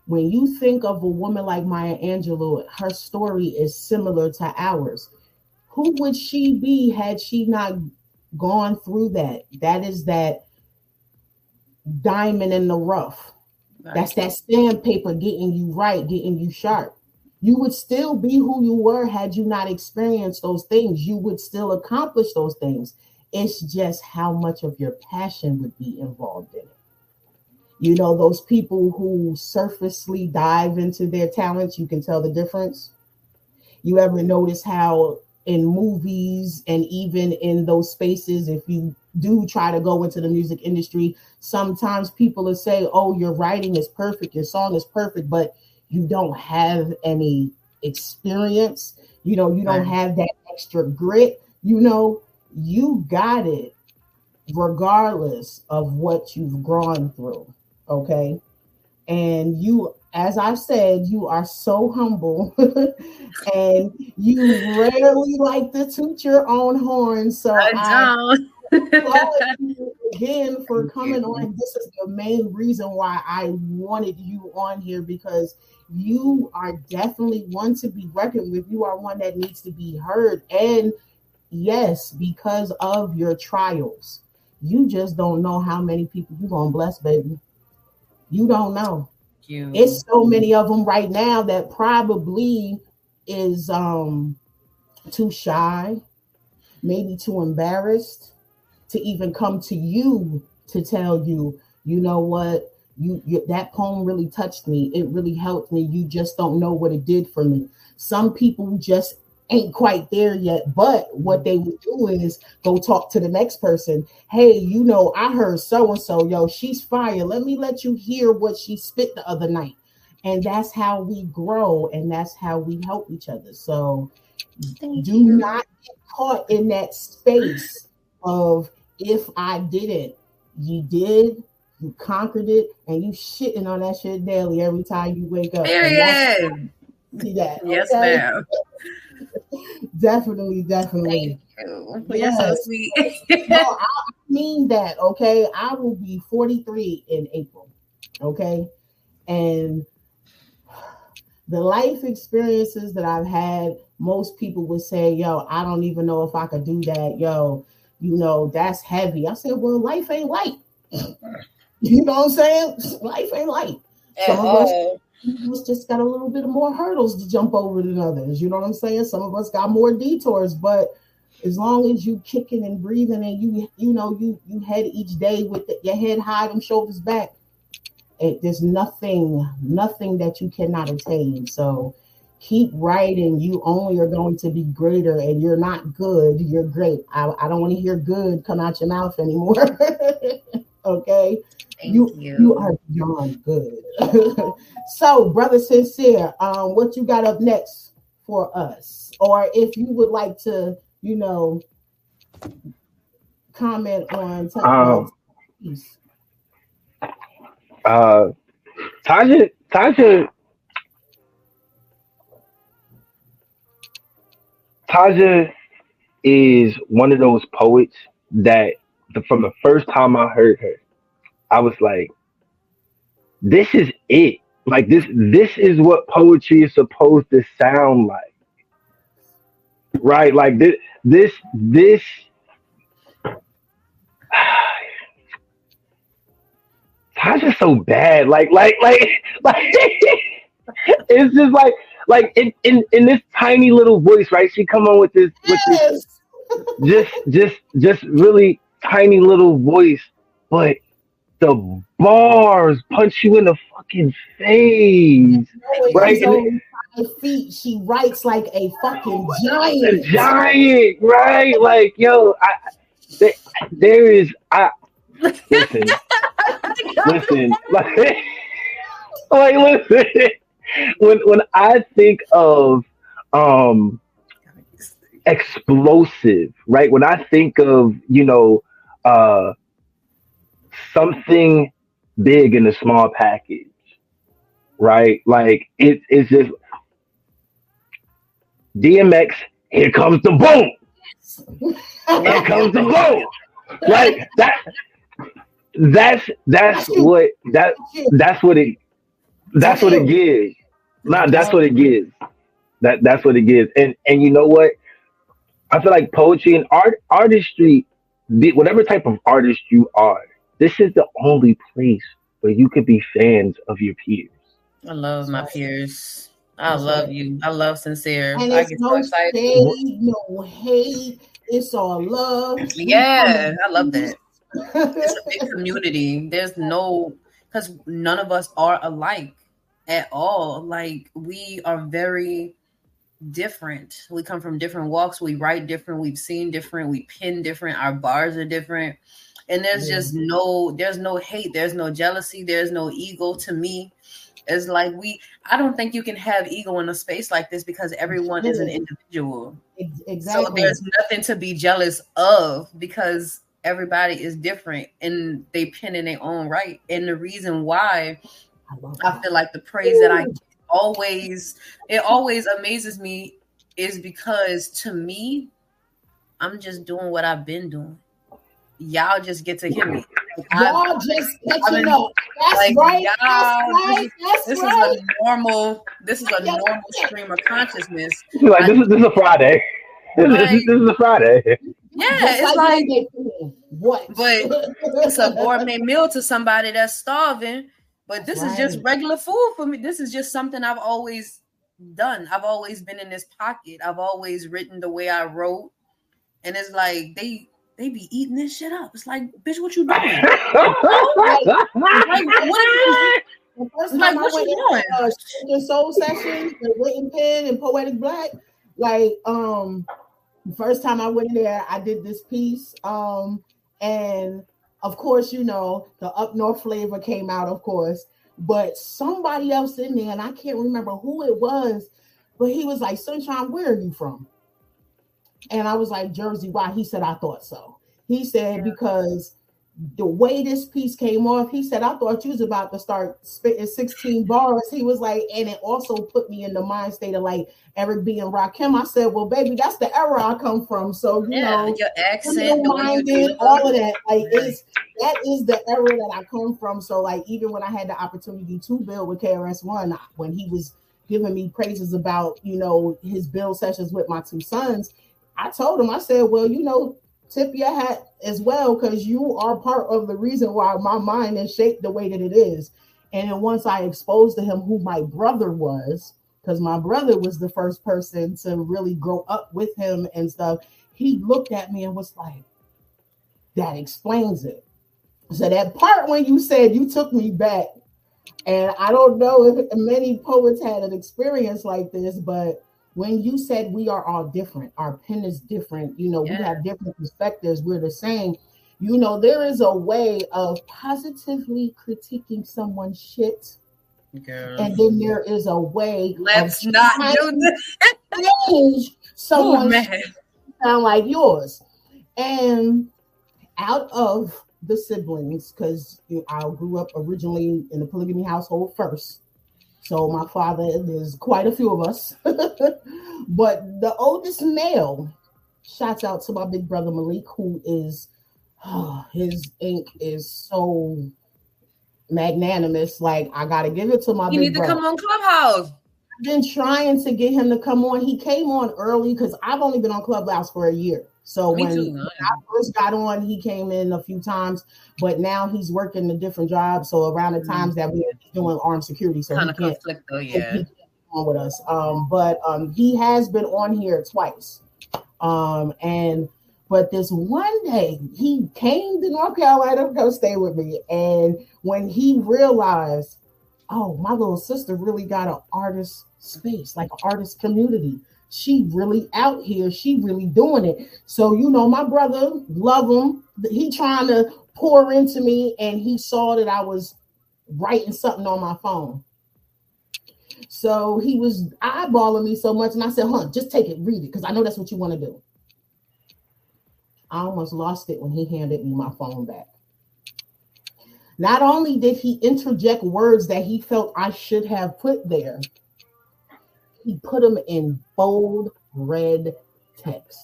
when you think of a woman like Maya Angelou, her story is similar to ours. Who would she be had she not gone through that? That is that diamond in the rough Right. That's that sandpaper getting you right, getting you sharp. You would still be who you were had you not experienced those things. You would still accomplish those things. It's just how much of your passion would be involved in it. You know, those people who surfacely dive into their talents, you can tell the difference. You ever notice how in movies and even in those spaces, if you do try to go into the music industry, sometimes people will say, Oh, your writing is perfect, your song is perfect, but you don't have any experience. You know, you don't have that extra grit. You know, you got it regardless of what you've gone through. Okay. And you as I've said, you are so humble and you rarely like to toot your own horn. So I, I you again for coming on. This is the main reason why I wanted you on here because you are definitely one to be reckoned with. You are one that needs to be heard. And yes, because of your trials, you just don't know how many people you're going to bless, baby. You don't know It's so many of them right now that probably is um too shy, maybe too embarrassed to even come to you to tell you, you know what, you, you that poem really touched me. It really helped me. You just don't know what it did for me. Some people just ain't quite there yet. But what they would do is go talk to the next person. Hey, you know, I heard so and so, yo, she's fire. Let me let you hear what she spit the other night. And that's how we grow and that's how we help each other. So Thank do you. not get caught in that space of if I didn't, you did, you conquered it, and you shitting on that shit daily every time you wake up. Period. See that? Yes, okay? ma'am. Definitely, definitely. You. Yes. You're so sweet. no, I mean that. Okay, I will be 43 in April. Okay, and the life experiences that I've had, most people would say, "Yo, I don't even know if I could do that." Yo, you know, that's heavy. I said, "Well, life ain't light." you know what I'm saying? Life ain't light. Us us just got a little bit more hurdles to jump over than others. You know what I'm saying? Some of us got more detours, but as long as you kicking and breathing and you you know you you head each day with the, your head high and shoulders back, it, there's nothing nothing that you cannot attain. So keep writing. You only are going to be greater, and you're not good. You're great. I, I don't want to hear good come out your mouth anymore. okay you, you, you are beyond good. so, brother sincere, um, what you got up next for us, or if you would like to, you know, comment on. Um, uh, Taja, Taja, Taja is one of those poets that the, from the first time I heard her, I was like, this is it. Like this, this is what poetry is supposed to sound like. Right? Like this, this, this. Tasha's so bad. Like, like, like, like. it's just like, like in, in in this tiny little voice, right? She come on with this, with this, just, just, just really tiny little voice, but the bars punch you in the fucking face. right? feet, she writes like a fucking giant. A giant, right? Like, yo, I, there, there is, I, listen, listen, like, like, listen, when, when I think of, um, explosive, right? When I think of, you know, uh, something big in a small package, right? Like it, it's just DMX. Here comes the boom. Here comes the boom. Like that. That's that's what that that's what it that's what it gives. Not that's what it gives. That that's what it gives. And and you know what? I feel like poetry and art artistry, whatever type of artist you are, this is the only place where you could be fans of your peers. I love my peers. I love you. I love sincere. And it's no so shade, no hate. It's all love. Yeah, I love that. it's a big community. There's no because none of us are alike at all. Like we are very different. We come from different walks. We write different. We've seen different. We pin different. Our bars are different and there's yeah. just no there's no hate there's no jealousy there's no ego to me it's like we i don't think you can have ego in a space like this because everyone is an individual exactly so there's nothing to be jealous of because everybody is different and they pin in their own right and the reason why i, I feel like the praise Ooh. that i always it always amazes me is because to me i'm just doing what i've been doing y'all just get to hear me. y'all just catching up. That's like, right. Y'all, That's right. That's this right. is a normal. This is a normal stream of consciousness. Like this is this is a Friday. Like, this, is, this is a Friday. Yeah, it's like, like what? But it's a gourmet meal to somebody that's starving. But this right. is just regular food for me. This is just something I've always done. I've always been in this pocket. I've always written the way I wrote, and it's like they they be eating this shit up. It's like, bitch, what you doing? like, like, what the first time like, I went in uh, the soul session, the written pen and poetic black, like um first time I went in there, I did this piece. Um, and of course, you know, the up north flavor came out, of course, but somebody else in there, and I can't remember who it was, but he was like, Sunshine, where are you from? And I was like, Jersey, why? He said, I thought so. He said, because the way this piece came off, he said, I thought you was about to start spitting 16 bars. He was like, and it also put me in the mind state of like Eric B. and Rakim. I said, Well, baby, that's the era I come from. So, you yeah, know, your accent, minded, all of that. Like it's that is the era that I come from. So, like, even when I had the opportunity to build with KRS-One, when he was giving me praises about, you know, his build sessions with my two sons, I told him, I said, Well, you know, tip your hat as well because you are part of the reason why my mind is shaped the way that it is. And then once I exposed to him who my brother was, because my brother was the first person to really grow up with him and stuff, he looked at me and was like, that explains it. So that part when you said you took me back, and I don't know if many poets had an experience like this, but when you said we are all different, our pen is different, you know, yeah. we have different perspectives, we're the same. You know, there is a way of positively critiquing someone's shit. Okay. And then there is a way. Let's not do this. Change oh, someone sound like yours. And out of the siblings, because I grew up originally in a polygamy household first. So my father, there's quite a few of us. but the oldest male, shouts out to my big brother Malik, who is oh, his ink is so magnanimous. Like I gotta give it to my. You need to brother. come on Clubhouse. I've been trying to get him to come on. He came on early because I've only been on Clubhouse for a year. So when, when, I first got on, he came in a few times, but now he's working a different job. So around the mm-hmm. times that we're doing armed security, so kind of conflict though, yeah. He on with us. Um, but um, he has been on here twice. Um, and but this one day he came to North Carolina to go stay with me. And when he realized, oh, my little sister really got an artist space, like an artist community she really out here. She really doing it. So, you know, my brother, love him. He trying to pour into me, and he saw that I was writing something on my phone. So he was eyeballing me so much, and I said, huh, just take it, read it, because I know that's what you want to do. I almost lost it when he handed me my phone back. Not only did he interject words that he felt I should have put there, he put them in bold red text.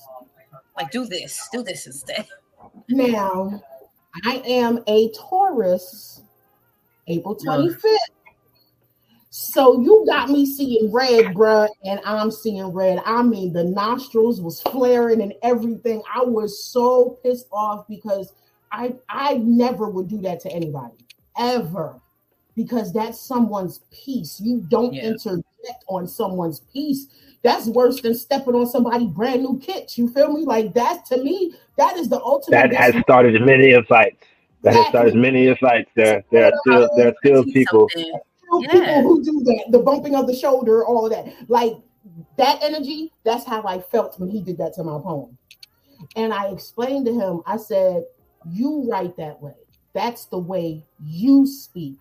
Like, do this, do this instead. Now, I am a Taurus, April 25th. So you got me seeing red, bruh, and I'm seeing red. I mean, the nostrils was flaring and everything. I was so pissed off because I I never would do that to anybody ever because that's someone's peace. You don't yeah. Interject on someone's peace. That's worse than stepping on somebody brand new kits. You feel me? Like that to me, that is the ultimate. That has started many of fights. That has started many of fights. There, there are still there are still people. Yeah. People who do that, the bumping of the shoulder, all of that. Like that energy, that's how I felt when he did that to my poem. And I explained to him, I said, You write that way. That's the way you speak.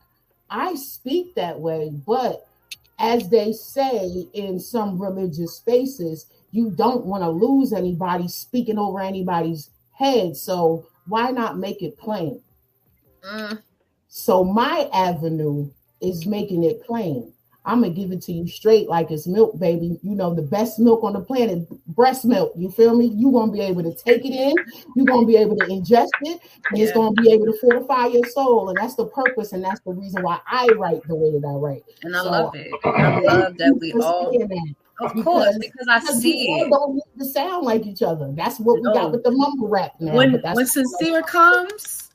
I speak that way, but as they say in some religious spaces, you don't want to lose anybody speaking over anybody's head. So why not make it plain? Mm. So my avenue is making it plain. I'm gonna give it to you straight like it's milk, baby. You know, the best milk on the planet, breast milk. You feel me? You're gonna be able to take it in, you're gonna be able to ingest it, and yeah. it's gonna be able to fortify your soul. And that's the purpose, and that's the reason why I write the way that I write. And I so, love it. I love that we all of because, course, because I because see it. Don't need to sound like each other. That's what we got with the mumble rap now. When when sincere comes,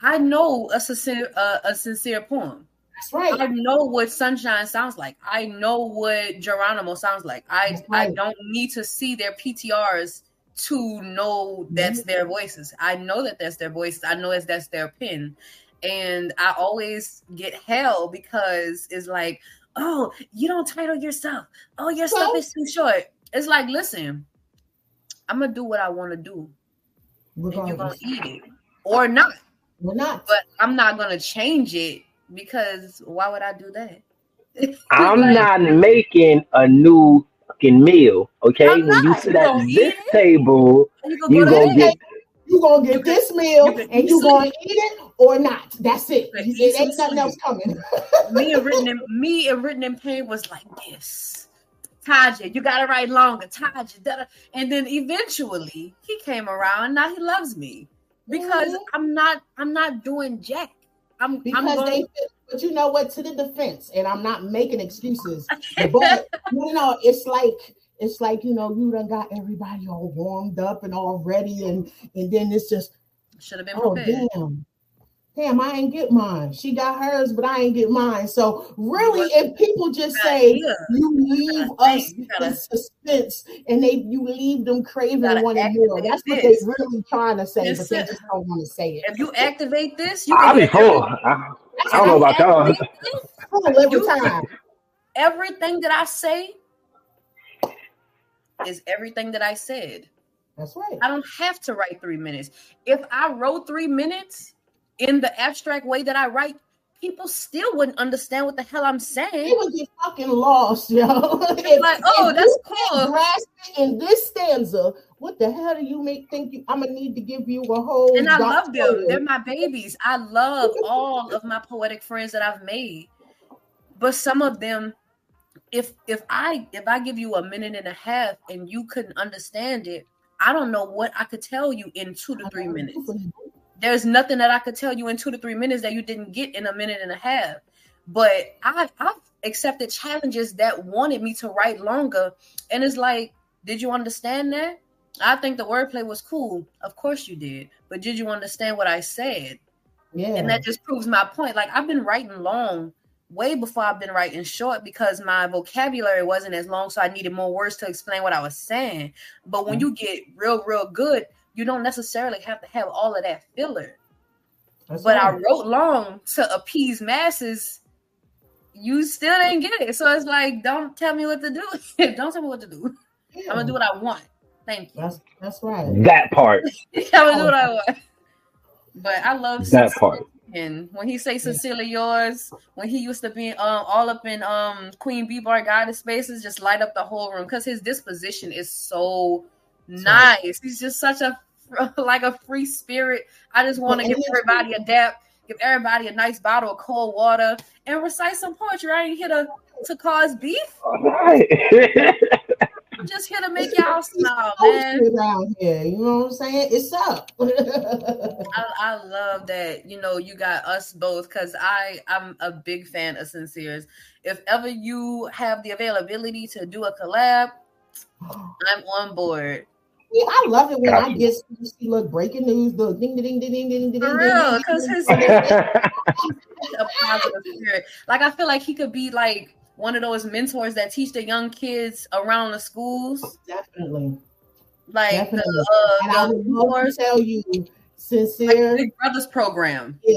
I know a sincere uh, a sincere poem. That's right. I know what sunshine sounds like. I know what Geronimo sounds like. I right. I don't need to see their PTRs to know that's Mm-hmm. their voices. I know that that's their voices. I know that that's their pin. And I always get hell because it's like, oh, you don't title yourself. Oh, your stuff is too short. It's like, listen, I'm gonna do what I want to do, and you're gonna eat it or not. We're not. But I'm not gonna change it because why would I do that? I'm Like, not making a new fucking meal. Okay, I'm when you sit You at this eat it? table, You gonna you go to gonna get you gonna get this meal you and you easily- gonna eat it or not. That's it. You It ain't easily nothing else coming. me and written in me and written in pain was like this. Taja, you gotta write longer. Taja, da-da. and then eventually he came around. Now he loves me because Mhm. I'm not. I'm not doing jack. I'm. I'm because going, they but you know what to the defense and i'm not making excuses but you know, it's like it's like you know you done got everybody all warmed up and all ready and and then it's just should have been oh prepared. damn damn i ain't get mine she got hers but i ain't get mine so really if people just say Yeah. you leave gotta us gotta- in suspense and they you leave them craving gotta more activate that's what this. they really trying to say Just but they just don't want to say it If you activate this, you I'll be get full. I, I don't know about y'all. activate this, full every time Everything that I say is everything that I said. that's right I don't have to write three minutes. If I wrote three minutes in the abstract way that I write, people still wouldn't understand what the hell I'm saying. They would get fucking lost, yo. It's like, oh, that's cool. in this stanza. What the hell do you make think you? I'm gonna need to give you a whole. And I love them. They're my babies. I love all of my poetic friends that I've made. But some of them, if if I if I give you a minute and a half and you couldn't understand it, I don't know what I could tell you in two to three minutes. There's nothing that I could tell you in two to three minutes that you didn't get in a minute and a half. But I've, I've accepted challenges that wanted me to write longer. And it's like, did you understand that? I think the wordplay was cool. Of course you did. But did you understand what I said? Yeah, And that just proves my point. Like, I've been writing long way before I've been writing short because my vocabulary wasn't as long. So I needed more words to explain what I was saying. But when mm. you get real, real good, you don't necessarily have to have all of that filler That's but I wrote long to appease masses. You still didn't get it. So it's like, don't tell me what to do. don't tell me what to do. Yeah, I'm gonna do what I want. Thank you. That's that's right. That part. I'm gonna do what I want. But I love That part. and when he say sincerely yours, when he used to be um all up in um Queen Bee Bar Goddess spaces, just light up the whole room because his disposition is so nice. He's just such a like a free spirit. I just want to Well, give everybody a dap, give everybody a nice bottle of cold water, and recite some poetry. I ain't here to to cause beef. All right. I'm just here to make y'all smile, man. here, you know what I'm saying? It's up. I, I love that you know you got us both because I I'm a big fan of Sinceres. If ever you have the availability to do a collab, I'm on board I love it when I Gotcha. get you see look breaking news, the ding ding ding ding ding ding for ding, real ding, because his a positive spirit. Like I feel like he could be like one of those mentors that teach the young kids around the schools, Definitely. like Definitely. the And I uh, the would love to mentors, tell you, sincere, the Big Brothers program. Yeah.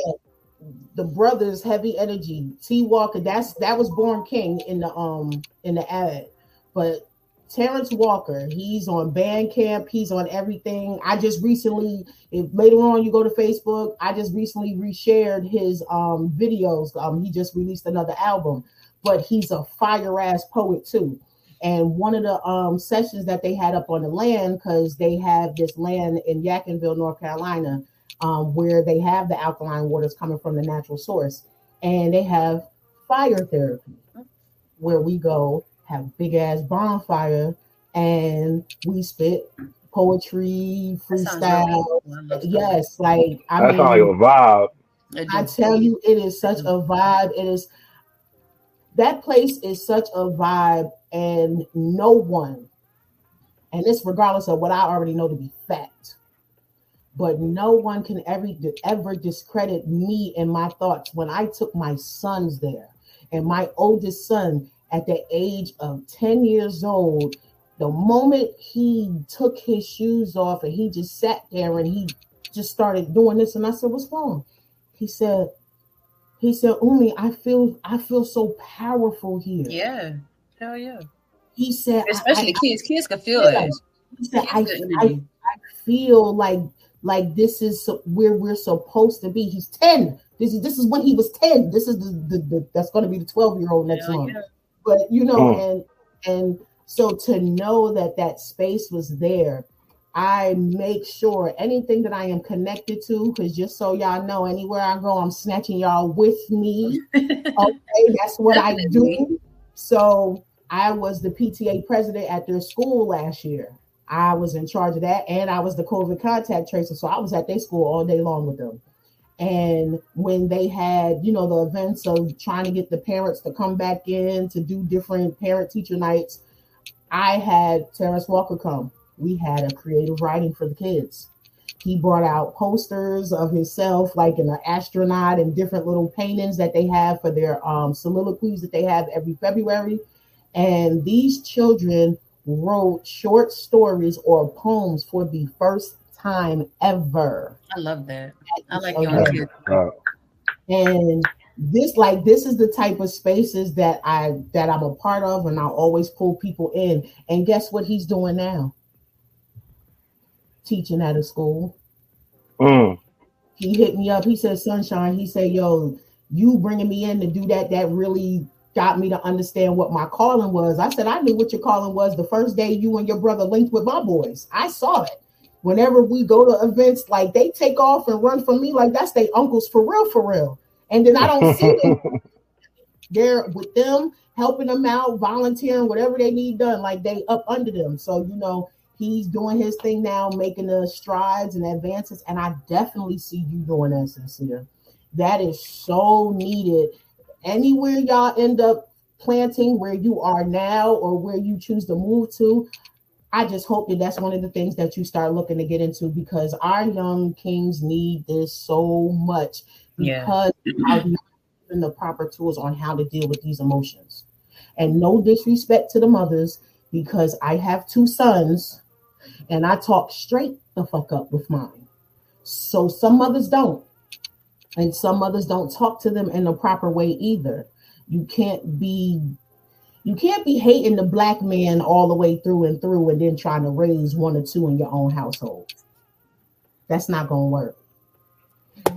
the brothers heavy energy t walker that's that was born king in the um in the ad but terrence walker he's on bandcamp he's on everything. I just recently if later on you go to facebook i just recently reshared his um videos. Um he just released another album but he's a fire ass poet too. And one of the um sessions that they had up on the land because they have this land in Yadkinville, North Carolina, um, where they have the alkaline waters coming from the natural source, and they have fire therapy, where we go have a big ass bonfire and we spit poetry, freestyle. really cool. I love that. Yes, like I That mean, sounds like a vibe. I I tell you, it is such a mm. vibe. It is that place is such a vibe, and no one, and this regardless of what I already know to be fact, but no one can ever ever discredit me and my thoughts when I took my sons there. And my oldest son, at the age of 10 years old, the moment he took his shoes off and he just sat there and he just started doing this, and I said, What's wrong? He said, he said, Umi, I feel I feel so powerful here. Yeah. Hell yeah. He said, especially I, kids, kids can feel yeah. it. He said, I, I, I feel like like this is where we're supposed to be. He's 10. This is this is when he was 10. This is the, the, the that's going to be the 12 year old next Yeah, month. yeah. But you know, Mm. and and so to know that that space was there, I make sure anything that I am connected to, because just so y'all know, anywhere I go, I'm snatching y'all with me. okay, that's what I do. So I was the PTA president at their school last year. I was in charge of that, and I was the COVID contact tracer. So I was at their school all day long with them. And when they had, you know, the events of trying to get the parents to come back in to do different parent teacher nights, I had Terrence Walker come. We had a creative writing for the kids. He brought out posters of himself, like an astronaut, and different little paintings that they have for their um, soliloquies that they have every February. And these children wrote short stories or poems for the first time ever. I love that. I like Okay. young kids. Uh, and this like this is the type of spaces that i that i'm a part of and i always pull people in and guess what he's doing now teaching at a school mm, he hit me up he said sunshine he said yo you bringing me in to do that that really got me to understand what my calling was i said i knew what your calling was the first day you and your brother linked with my boys i saw it whenever we go to events like they take off and run from me like that's their uncles for real for real and then i don't see them they're with them, helping them out, volunteering, whatever they need done, like they up under them. So, you know, he's doing his thing now, making the strides and advances. And I definitely see you doing that, sincere. That is so needed. Anywhere y'all end up planting where you are now or where you choose to move to, I just hope that that's one of the things that you start looking to get into because our young kings need this so much Yeah. because I've not given the proper tools on how to deal with these emotions. And no disrespect to the mothers, because I have two sons and I talk straight the fuck up with mine. So some mothers don't. And some mothers don't talk to them in the proper way either. You can't be you can't be hating the black man all the way through and through and then trying to raise one or two in your own household. That's not gonna work.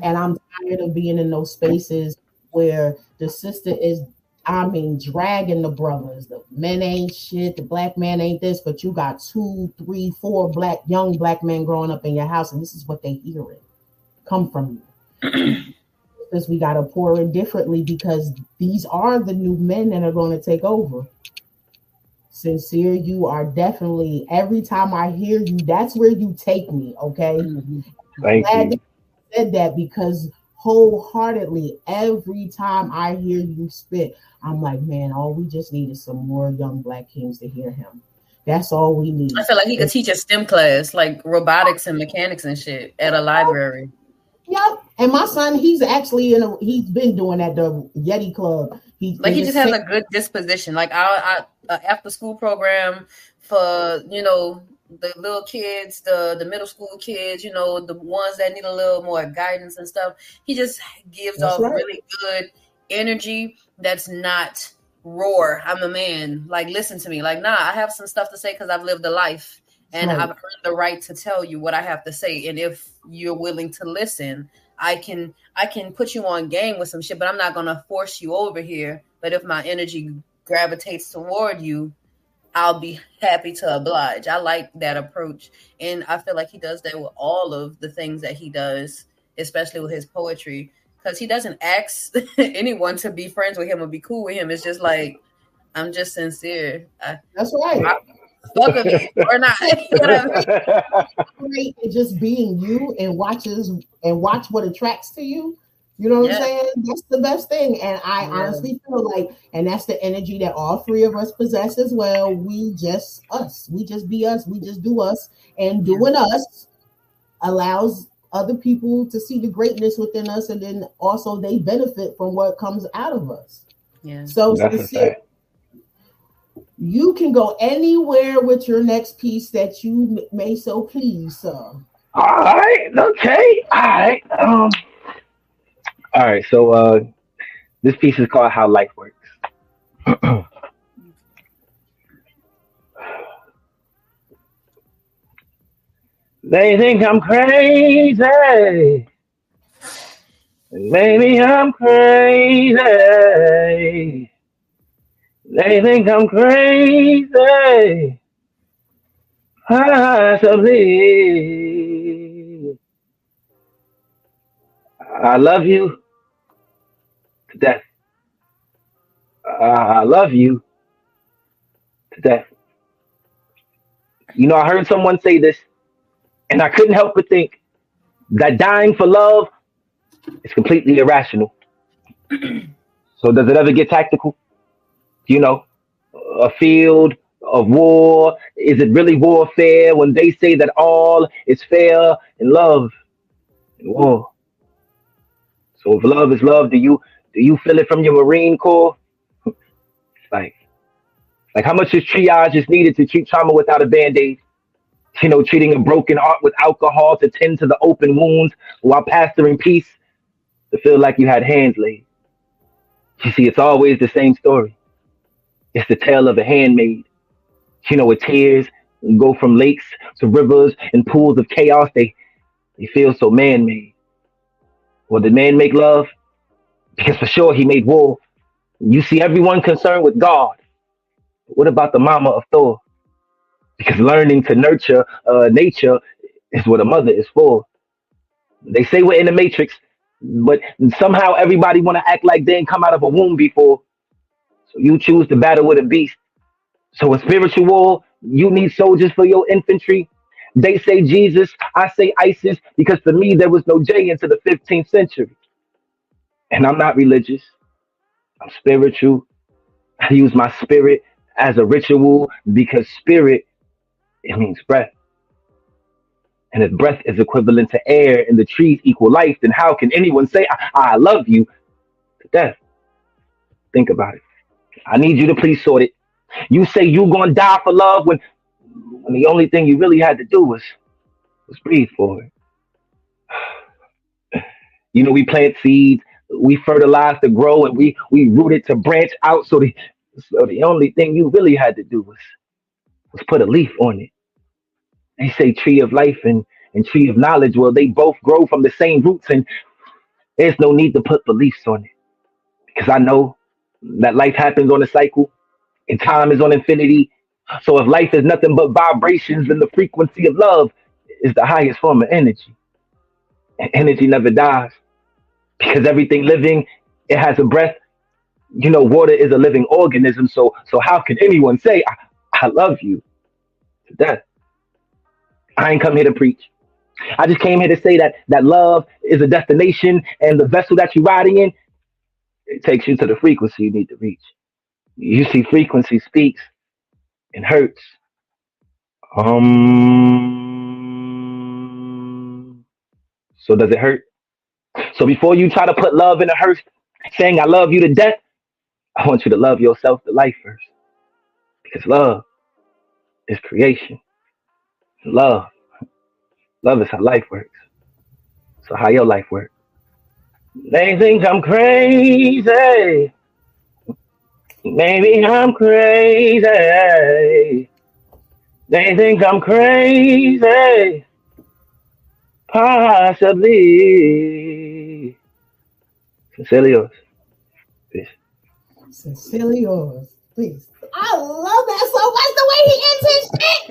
And I'm tired of being in those spaces where the sister is, I mean, dragging the brothers. The men ain't shit, the black man ain't this, but you got two, three, four black, young black men growing up in your house, and this is what they hearing come from you. because we got to pour in differently because these are the new men that are going to take over. Sincere, you are definitely every time I hear you, that's where you take me. Okay, thank glad you. that you said that because wholeheartedly, every time I hear you spit, I'm like, man, all we just need is some more young black kings to hear him. That's all we need. I feel like he could teach a STEM class, like robotics and mechanics and shit, at a library. Yep. And my son, he's actually in a he's been doing at the Yeti Club. He Like he just has a good disposition. Like I, I a after school program for you know the little kids, the the middle school kids, you know the ones that need a little more guidance and stuff. He just gives That's off right. really good energy. That's not roar. I'm a man. Like listen to me. Like nah, I have some stuff to say because I've lived a life and Right. I've earned the right to tell you what I have to say. And if you're willing to listen, I can I can put you on game with some shit, but I'm not gonna force you over here. But if my energy gravitates toward you, I'll be happy to oblige. I like that approach, and I feel like he does that with all of the things that he does, especially with his poetry, because he doesn't ask anyone to be friends with him or be cool with him. It's just like I'm just sincere. I, That's right. Fuck with me or not, whatever. Great at just being you and watches and watch what attracts to you. You know what Yeah. I'm saying? That's the best thing. And I Yeah. honestly feel like, and that's the energy that all three of us possess as well. We just us. We just be us. We just do us. And doing us allows other people to see the greatness within us, and then also they benefit from what comes out of us. Yeah. So That's sincere, fact. You can go anywhere with your next piece that you may so please, sir. All right, okay, all right. Um, all right. So uh, this piece is called "How Life Works." they think I'm crazy. Maybe I'm crazy. They think I'm crazy. Possibly. I love you to death. I love you to death. You know, I heard someone say this, and I couldn't help but think that dying for love is completely irrational. so, does it ever get tactical? You know, a field of war? Is it really warfare when they say that all is fair in love and war? So if love is love, do you do you feel it from your Marine Corps? like, like how much is triage is needed to treat trauma without a band-aid? You know, treating a broken heart with alcohol to tend to the open wounds while pastoring peace to feel like you had hands laid. You see, it's always the same story. It's the tale of a handmaid. You know, with tears go from lakes to rivers and pools of chaos. They they feel so man-made. Well, did man make love? Because for sure he made war. You see everyone concerned with God. But what about the mama of Thor? Because learning to nurture uh, nature is what a mother is for. They say we're in the matrix, but somehow everybody want to act like they ain't come out of a womb before. You choose to battle with a beast. So in spiritual war, you need soldiers for your infantry. They say Jesus, I say ISIS, because for me there was no J into the 15th century. And I'm not religious. I'm spiritual. I use my spirit as a ritual because spirit, it means breath. And if breath is equivalent to air and the trees equal life, then how can anyone say, I, I love you to death? Think about it. I need you to please sort it. You say you gonna die for love when, when the only thing you really had to do was, was breathe for it. You know, we plant seeds, we fertilize to grow, and we we root it to branch out. So the so the only thing you really had to do was was put a leaf on it. They say tree of life and, and tree of knowledge. Well, they both grow from the same roots, and there's no need to put beliefs on it. Because I know that life happens on a cycle and time is on infinity. So if life is nothing but vibrations, then the frequency of love is the highest form of energy. And energy never dies. Because everything living, it has a breath. You know, water is a living organism. So so how can anyone say I, I love you to death? I ain't come here to preach. I just came here to say that that love is a destination and the vessel that you're riding in, it takes you to the frequency you need to reach. You see, frequency speaks and hurts. Um. So does it hurt? So before you try to put love in a hearse, saying I love you to death, I want you to love yourself to life first. Because love is creation. Love. Love is how life works. So how your life works. They think I'm crazy. Maybe I'm crazy. They think I'm crazy. Possibly. Sincerely yours. Peace. Sincerely yours, please. I love that so much. The way he ends his shit.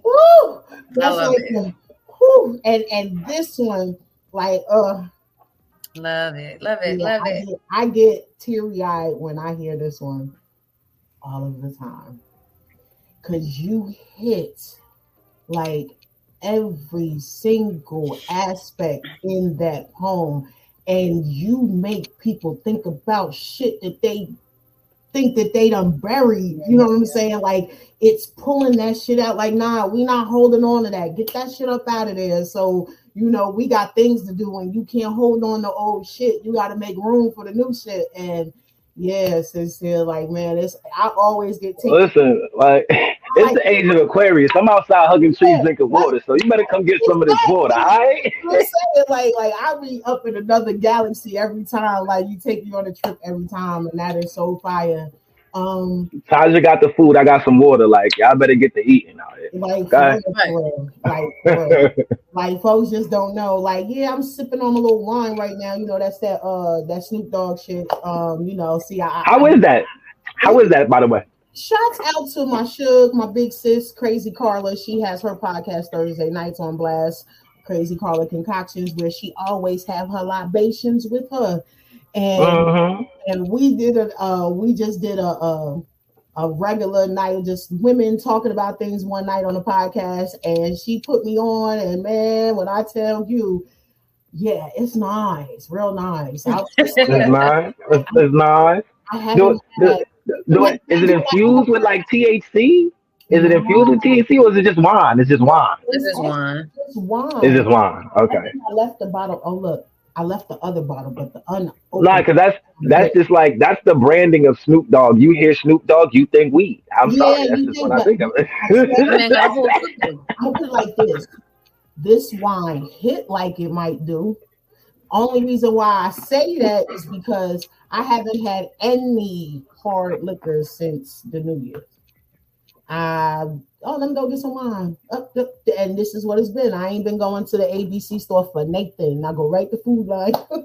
Woo! That's love like it. the- whew. And and this one, like, uh, Love it. Love it. yeah, Love I it. get, I get teary eyed when I hear this one all of the time. Cause you hit like every single aspect in that poem, and you make people think about shit that they think that they done buried. You know what I'm saying? Like it's pulling that shit out. Like, nah, we not holding on to that. Get that shit up out of there. So you know, we got things to do and you can't hold on to old shit. You got to make room for the new shit. And yeah, still like, man, it's I always get taken. Listen, like it's the age of Aquarius. I'm outside hugging trees, Yeah. drinking water. So you better come get some of this water, all right? You know what I'm saying? Like, like I be up in another galaxy every time. Like you take me on a trip every time, and that is so fire. Um, Taja got the food. I got some water. Like y'all better get to eating out here. like, for real, for real. like, for like folks just don't know. Like, yeah, I'm sipping on a little wine right now. You know, that's that uh that Snoop Dogg shit. Um, you know, see, I, I How is that? How is that, by the way? Shouts out to my Shug, my big sis, Crazy Carla. She has her podcast Thursday nights on Blast, Crazy Carla Concoctions, where she always have her libations with her. And Mhm. and we did a uh, we just did a, a a regular night just women talking about things one night on the podcast, and she put me on. And man, when I tell you, yeah, it's nice, real nice. I, It's nice. It's, it's nice. I Do, haven't do, do it, is it infused with like THC? Is it infused with THC or is it just wine? It's just wine. This is one. It's wine. It's just wine. Okay. think I left the bottle. Oh look, I left the other bottle, but the un. Nah, because that's that's just like that's the branding of Snoop Dogg. You hear Snoop Dogg, you think weed. I'm Yeah, sorry, that's you just think what I think of Man, got a whole it. I'm gonna put it like this: this wine hit like it might do. Only reason why I say that is because I haven't had any hard liquor since the New Year. I oh, let me go get some wine. Up, up, and this is what it's been. I ain't been going to the ABC store for Nathan. I go right to Food Lion.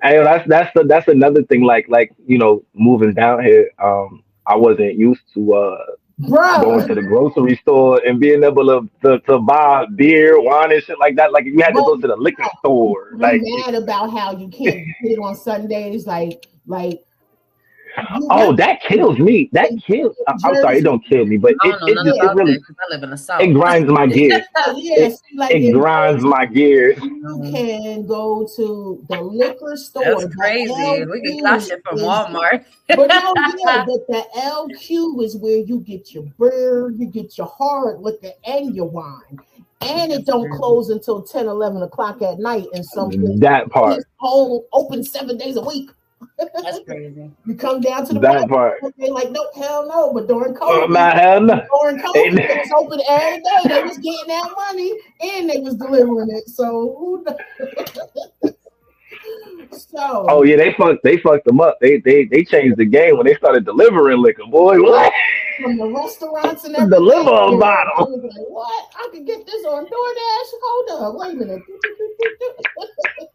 Hey, that's that's the, that's another thing. Like like you know, moving down here, um, I wasn't used to uh going to the grocery store and being able to, to, to buy beer, wine, and shit like that. Like you had to go to the liquor store. I'm Like, mad about how you can't get it on Sundays. Like, like. You oh, that kills me. That kills. I- I'm sorry, it don't kill me, but it know it, just, it really that I live in the it grinds my gears. yeah, see, like It if grinds my gears. You can go to the liquor store. That's the crazy. We can LQ buy shit from Walmart. But no, yeah, but the LQ is where you get your beer, you get your hard liquor, and your wine. And it don't close until 10, 11 o'clock at night. And some places That part. it's home open seven days a week. That's crazy. You come down to the That bar, part. they like, no, hell no. But during Oh, COVID, my hell no. during COVID, Ain't- it was open every day. They was getting that money and they was delivering it. So who knows? so Oh yeah, they fucked. They fucked them up. They they they changed the game when they started delivering liquor. Boy, what? from the restaurants and The everything. liver I bottle. like, what? I could get this on DoorDash. Hold up, wait a minute.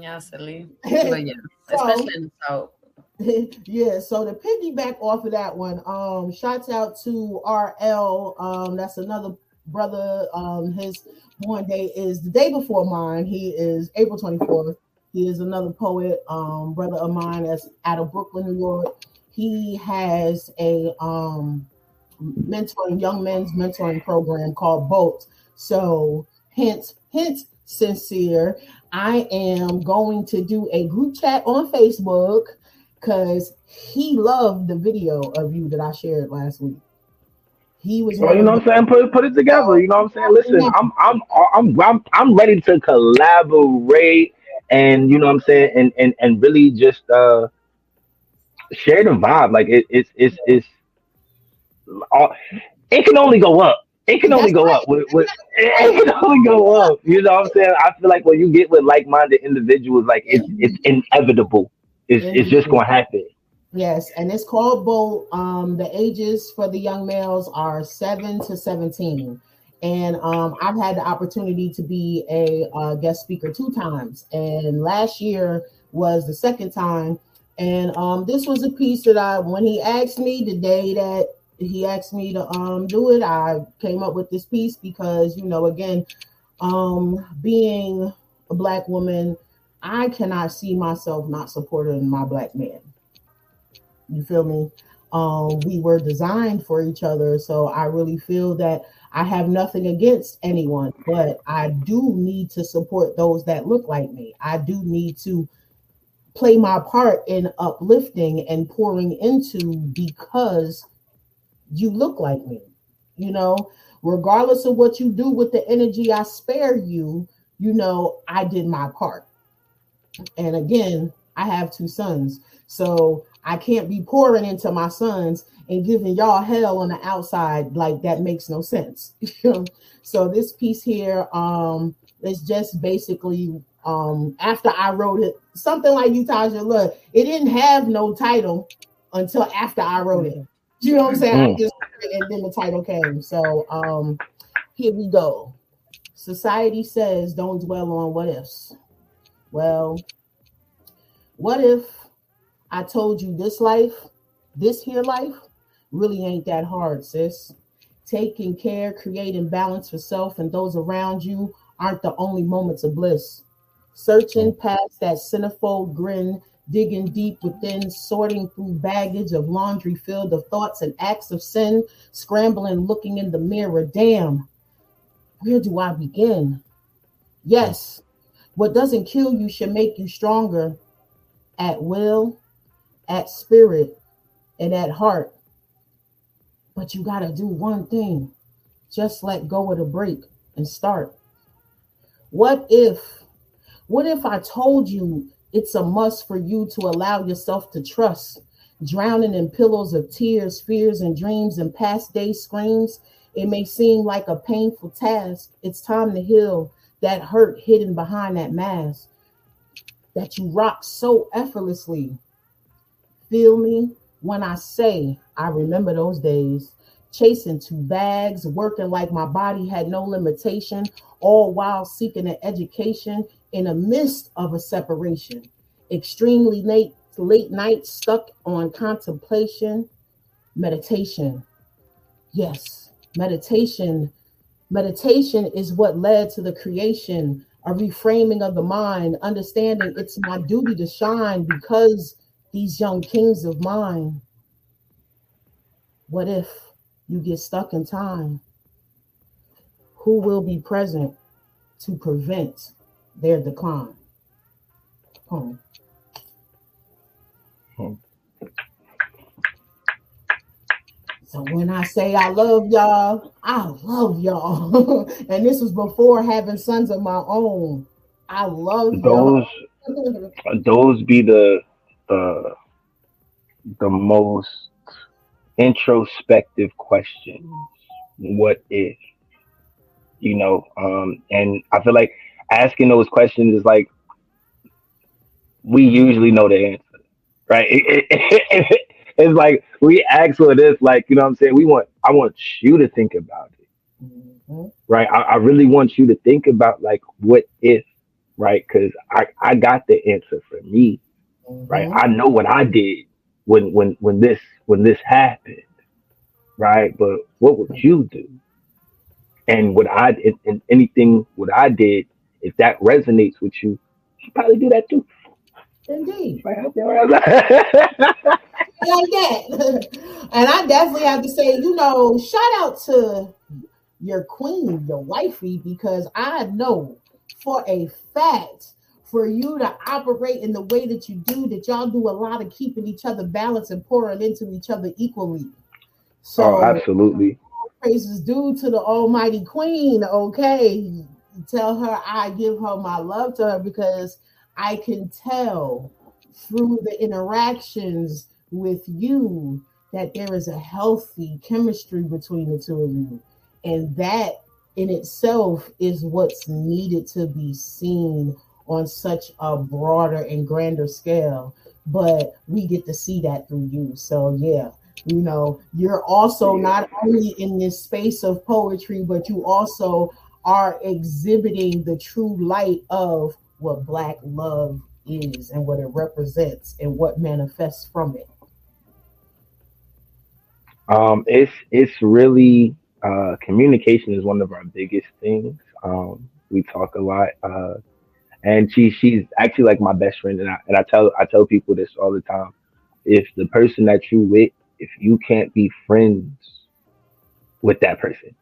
Yeah, silly. But yeah, especially in the south. yeah, so to piggyback off of that one, um, shouts out to RL. Um, that's another brother. Um, his born day is the day before mine. He is April 24th. He is another poet, um, brother of mine that's out of Brooklyn, New York. He has a um mentoring young men's mentoring program called Bolt. So hence, hence sincere. I am going to do a group chat on Facebook because he loved the video of you that I shared last week. He was Well, you know what I'm saying? Put put it together. You know what I'm saying? Listen, I'm I'm I'm I'm I'm ready to collaborate and you know what I'm saying and and and really just uh share the vibe. Like it it's it's it's uh, it can only go up. It can only That's go right. up. With, with, it can only go up. You know what I'm saying? I feel like when you get with like-minded individuals, like it's it's inevitable. It's it's just gonna happen. Yes, and it's called Bolt. Um, the ages for the young males are seven to seventeen, and um, I've had the opportunity to be a uh, guest speaker two times, and last year was the second time. And um, this was a piece that I, when he asked me the day that he asked me to um do it, I came up with this piece because you know, again, um, being a black woman, I cannot see myself not supporting my black man. You feel me? Um, we were designed for each other, so I really feel that I have nothing against anyone, but I do need to support those that look like me. I do need to play my part in uplifting and pouring into because you look like me. You know, regardless of what you do with the energy I spare you, you know, I did my part. And again, I have two sons. So I can't be pouring into my sons and giving y'all hell on the outside. Like that makes no sense. so this piece here um is just basically um after I wrote it, something like you, Taja. Look, it didn't have no title until after I wrote it. You know what I'm saying? Mm. I just and then the title came. So um here we go. Society says don't dwell on what ifs. Well, what if I told you this life, this here life, really ain't that hard, sis? Taking care, creating balance for self and those around you aren't the only moments of bliss. Searching past that centerfold grin, digging deep within, sorting through baggage of laundry filled of thoughts and acts of sin, scrambling, looking in the mirror. Damn, where do I begin? Yes, what doesn't kill you should make you stronger at will, at spirit, and at heart. But you got to do one thing just let go of the break and start. What if, what if I told you it's a must for you to allow yourself to trust, drowning in pillows of tears, fears, and dreams and past day screams? It may seem like a painful task. It's time to heal that hurt hidden behind that mask that you rock so effortlessly. Feel me when I say I remember those days, chasing two bags, working like my body had no limitation, all while seeking an education in the midst of a separation. Extremely late, late nights stuck on contemplation, meditation. Yes, meditation. Meditation is what led to the creation a reframing of the mind, understanding it's my duty to shine because these young kings of mine. What if you get stuck in time? Who will be present to prevent their decline? Home. Home. So when I say I love y'all, I love y'all. and this was before having sons of my own. I love those. those be the the the most introspective questions. What if? You know, um, and I feel like asking those questions is like we usually know the answer, right? It, it, it, it's like we ask for this, like you know what I'm saying. We want I want you to think about it, mm-hmm. right? I, I, really want you to think about like what if, right? Because I I got the answer for me, mm-hmm. right? I know what I did when when when this when this happened, right? But what would you do? And what I and anything what I did, if that resonates with you, you probably do that too. Indeed. like that. and I definitely have to say, you know, shout out to your queen, your wifey, because I know for a fact for you to operate in the way that you do, that y'all do a lot of keeping each other balanced and pouring into each other equally. So oh, absolutely. Praises due to the Almighty Queen. Okay. Tell her I give her my love to her because I can tell through the interactions with you that there is a healthy chemistry between the two of you. And that in itself is what's needed to be seen on such a broader and grander scale. But we get to see that through you. So, yeah, you know, you're also not only in this space of poetry, but you also are exhibiting the true light of what Black love is and what it represents and what manifests from it. Um, it's it's really uh, communication is one of our biggest things. Um, we talk a lot, uh, and she she's actually like my best friend, and I and I tell I tell people this all the time. If the person that you with, if you can't be friends with that person,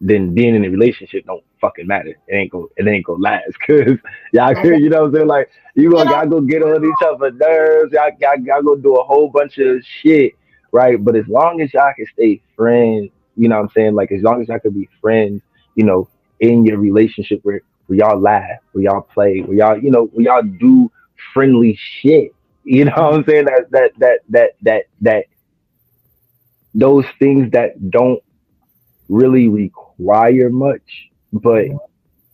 then being in a relationship don't fucking matter. It ain't go it ain't gonna last because y'all you know what I'm saying? Like you gonna y'all go get on each other nerves, y'all, y'all, y'all go do a whole bunch of shit, right? But as long as y'all can stay friends, you know what I'm saying? Like as long as y'all can be friends, you know, in your relationship where, where y'all laugh, where y'all play, where y'all, you know, where y'all do friendly shit. You know what I'm saying? That that that that that that those things that don't really require much, but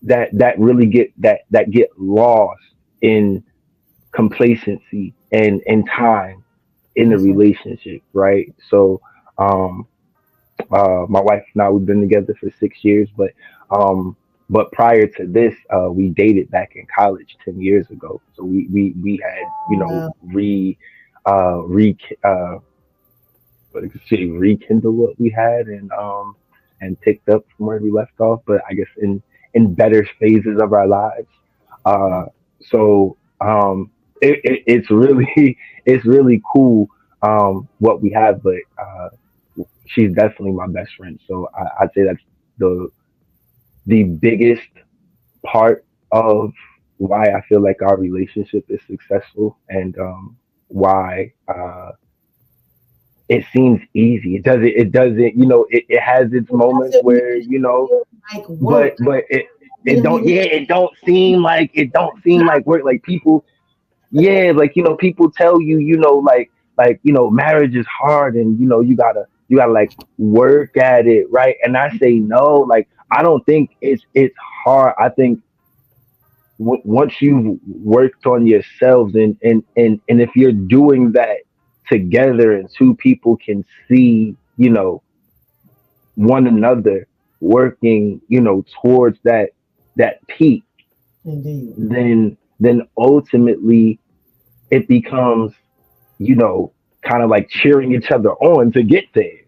that that really get that that get lost in complacency and and time in the relationship, right? So um uh my wife and I we've been together for six years, but um but prior to this, uh we dated back in college ten years ago. So we we we had, you know, Wow. re uh re uh what I could say rekindle what we had and um and picked up from where we left off, but I guess in in better phases of our lives. Uh, so um, it, it, it's really it's really cool um, what we have, but uh, she's definitely my best friend. So I, I'd say that's the the biggest part of why I feel like our relationship is successful and um, why uh, it seems easy. It doesn't. It doesn't. You know, it, it has its moments where you know like but but it it don't yeah it don't seem like it don't seem like work like people yeah like you know people tell you you know like like you know marriage is hard and you know you gotta you gotta like work at it right and i say no like i don't think it's it's hard i think w- once you've worked on yourselves and and and and if you're doing that together and two people can see you know one another working you know towards that that peak. Indeed. then then ultimately it becomes you know kind of like cheering each other on to get there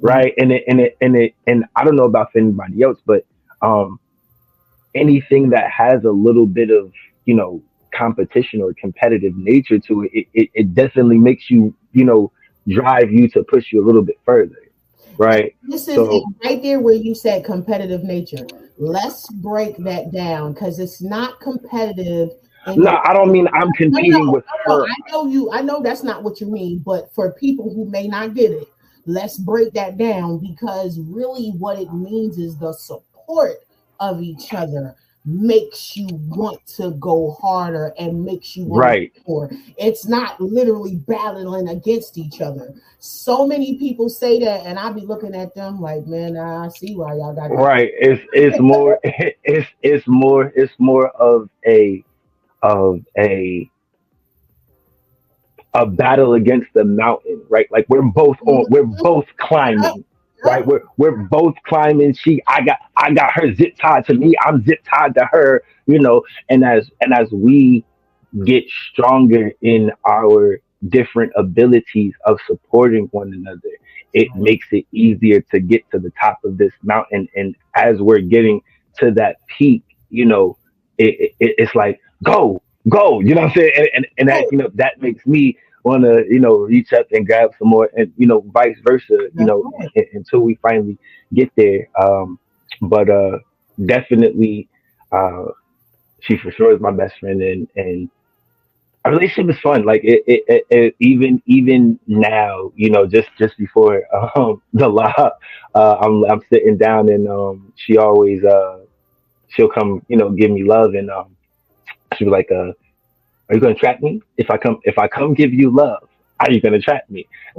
right? And it and it and it and i don't know about for anybody else but um anything that has a little bit of you know competition or competitive nature to it it, it, it definitely makes you you know drive you to push you a little bit further right This is So- right there where you said competitive nature. Let's break that down because it's not competitive. no i don't mean i'm competing no, with No, her I know you. I know that's not what you mean, but for people who may not get it, let's break that down because really what it means is the support of each other makes you want to go harder and makes you want right more. It's not literally battling against each other. So many people say that, and I'll be looking at them like, man, I see why y'all got that." right it's it's more it's it's more it's more of a of a a battle against the mountain right like we're both on we're both climbing right? We're we're both climbing. She i got i got her zip tied to me. I'm zip tied to her you know? And as and as we get stronger in our different abilities of supporting one another it makes it easier to get to the top of this mountain. And as we're getting to that peak you know it, it it's like go go you know what i'm saying? And, and, and that you know that makes me want to you know reach up and grab some more and you know vice versa you know That's u- until we finally get there um but uh definitely uh she for sure is my best friend and and our relationship is fun. Like it, it, it, it even even now you know just just before um the law uh i'm i'm sitting down and um she always uh she'll come you know give me love and um she'll be like uh are you gonna trap me? If i come if i come give you love are you gonna trap me?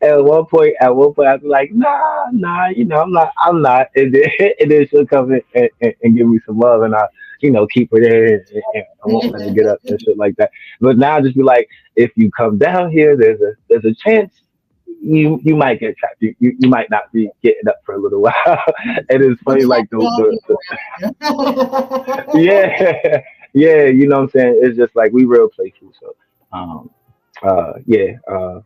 At one point at one point i'll be like nah nah you know i'm not i'm not. And then, and then she'll come in and, and, and give me some love and i you know keep her there and, and and i won't let her get up and shit like that. But now just be like if you come down here there's a there's a chance you you might get trapped. You, you, you might not be getting up for a little while. And it's funny like the, the, the yeah, yeah, you know what I'm saying? It's just like we real playful. So um uh yeah, uh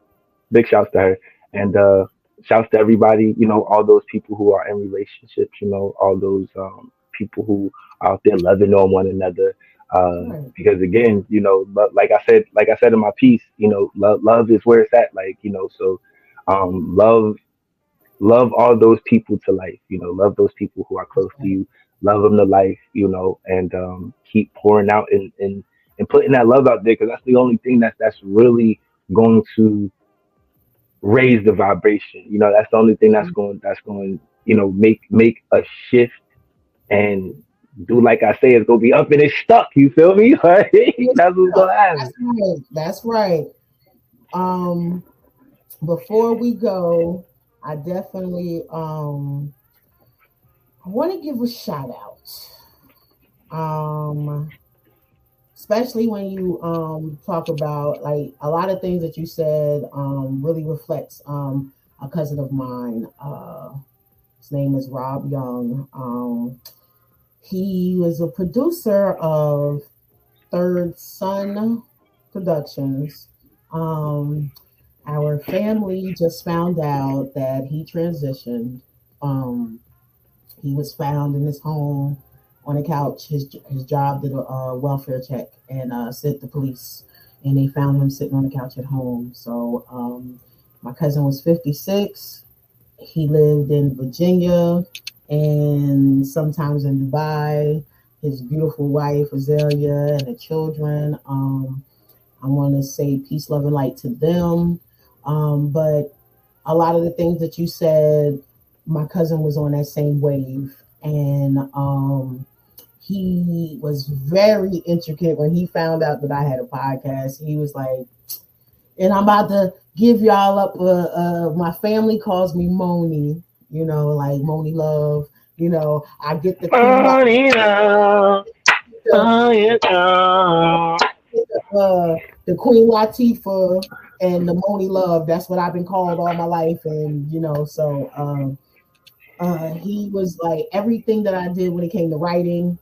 big shouts to her. And uh shouts to everybody, you know, all those people who are in relationships, you know, all those um people who are out there loving on one another. Uh because again, you know, like I said, like I said in my piece, you know, love love is where it's at. Like, you know, so um love love all those people to life. You know, love those people who are close to you. Love them to life. You know, and um, keep pouring out and and and putting that love out there because that's the only thing that's that's really going to raise the vibration. You know, that's the only thing that's Mm-hmm. going that's going you know make make a shift and do like I say, it's gonna be up and it's stuck. You feel me? Like, that's what's gonna happen. That's right. That's right. Um, before we go, I definitely um I want to give a shout out. Um, especially when you um talk about like a lot of things that you said um really reflects um a cousin of mine. Uh, his name is Rob Young. Um, he was a producer of Third Son Productions. Um, our family just found out that he transitioned. He was found in his home on a couch. His his job did a, welfare check and uh, sent the police, and they found him sitting on the couch at home. So um, my cousin was 56. He lived in Virginia and sometimes in Dubai. His beautiful wife Azalea and the children. Um, I want to say peace, love, and light to them. Um, but a lot of the things that you said, my cousin was on that same wave, and um, he was very intricate when he found out that I had a podcast. He was like, and I'm about to give y'all up. Uh, uh, my family calls me Moni, you know, like Monie Love. You know, I get the Money now, money now. uh, the Queen Latifah and the Monie Love. That's what I've been called all my life, and you know, so um, uh, he was like everything that I did when it came to writing,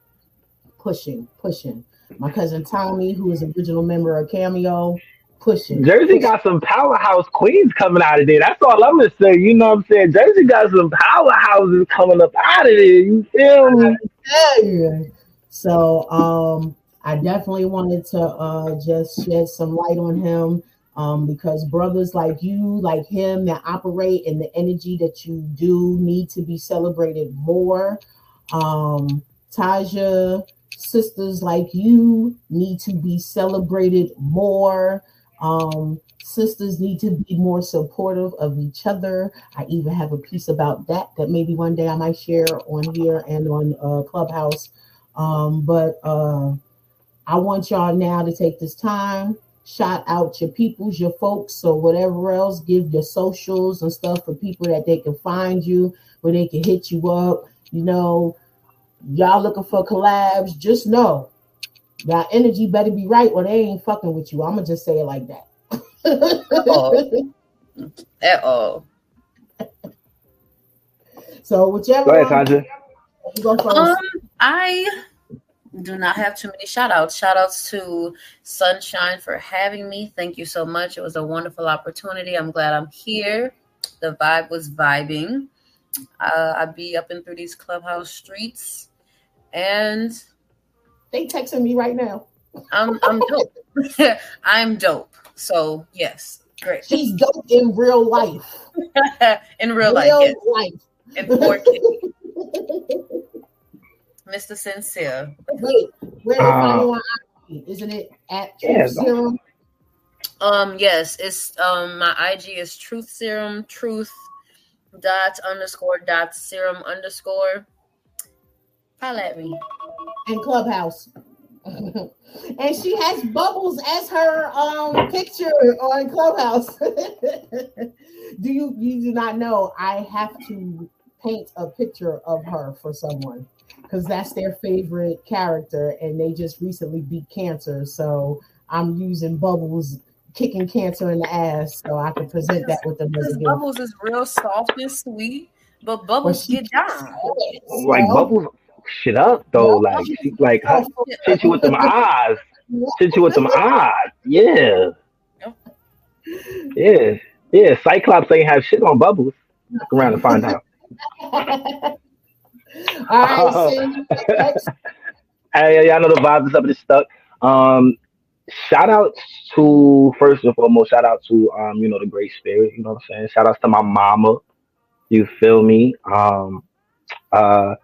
pushing, pushing. My cousin Tommy, who is original member of Cameo, pushing. Jersey pushing. got some powerhouse queens coming out of there. That's all I'm gonna say. You know what I'm saying? Jersey got some powerhouses coming up out of there. You feel me? Yeah. So um I definitely wanted to uh just shed some light on him um because brothers like you, like him that operate in the energy that you do need to be celebrated more. Um Taja, sisters like you need to be celebrated more. Um sisters need to be more supportive of each other. I even have a piece about that that maybe one day I might share on here and on uh, Clubhouse. Um, but uh, I want y'all now to take this time, shout out your peoples, your folks, or whatever else. Give your socials and stuff for people that they can find you, where they can hit you up. You know, y'all looking for collabs, just know y'all energy better be right or they ain't fucking with you. I'm gonna just say it like that. Oh. At all. so whichever Go ahead, Tanja. you go. Um, I do not have too many shout outs. Shout outs to Sunshine for having me. Thank you so much. It was a wonderful opportunity. I'm glad I'm here. The vibe was vibing. Uh, I'd be up and through these clubhouse streets, and they texting me right now. I'm I'm dope. I'm dope. So yes, great. She's dope in real life. In real life, yes. life. in 4K. Mr. Sincere. Wait, where they Uh, find you on Isn't it at Yeah, Serum? Um, yes, it's um my IG is truth serum, truth dot underscore dot serum underscore. Holla at me. and Clubhouse. and she has bubbles as her um picture on Clubhouse. do you you do not know I have to paint a picture of her for someone because that's their favorite character and they just recently beat cancer. So I'm using bubbles kicking cancer in the ass so I can present that with them Because. Bubbles is real soft and sweet, but Bubbles she- get down. Oh, like bubbles shit up though. Like she like her, hit you with them eyes. Hit you with them eyes. Yeah. Yeah. Yeah. Cyclops ain't have shit on bubbles. Look around and find out. All right, next. Hey, y'all know the vibes is up and stuck. Um, shout out to first and foremost, shout out to um, you know, the great spirit, you know what I'm saying? Shout outs to my mama. You feel me? Um, uh,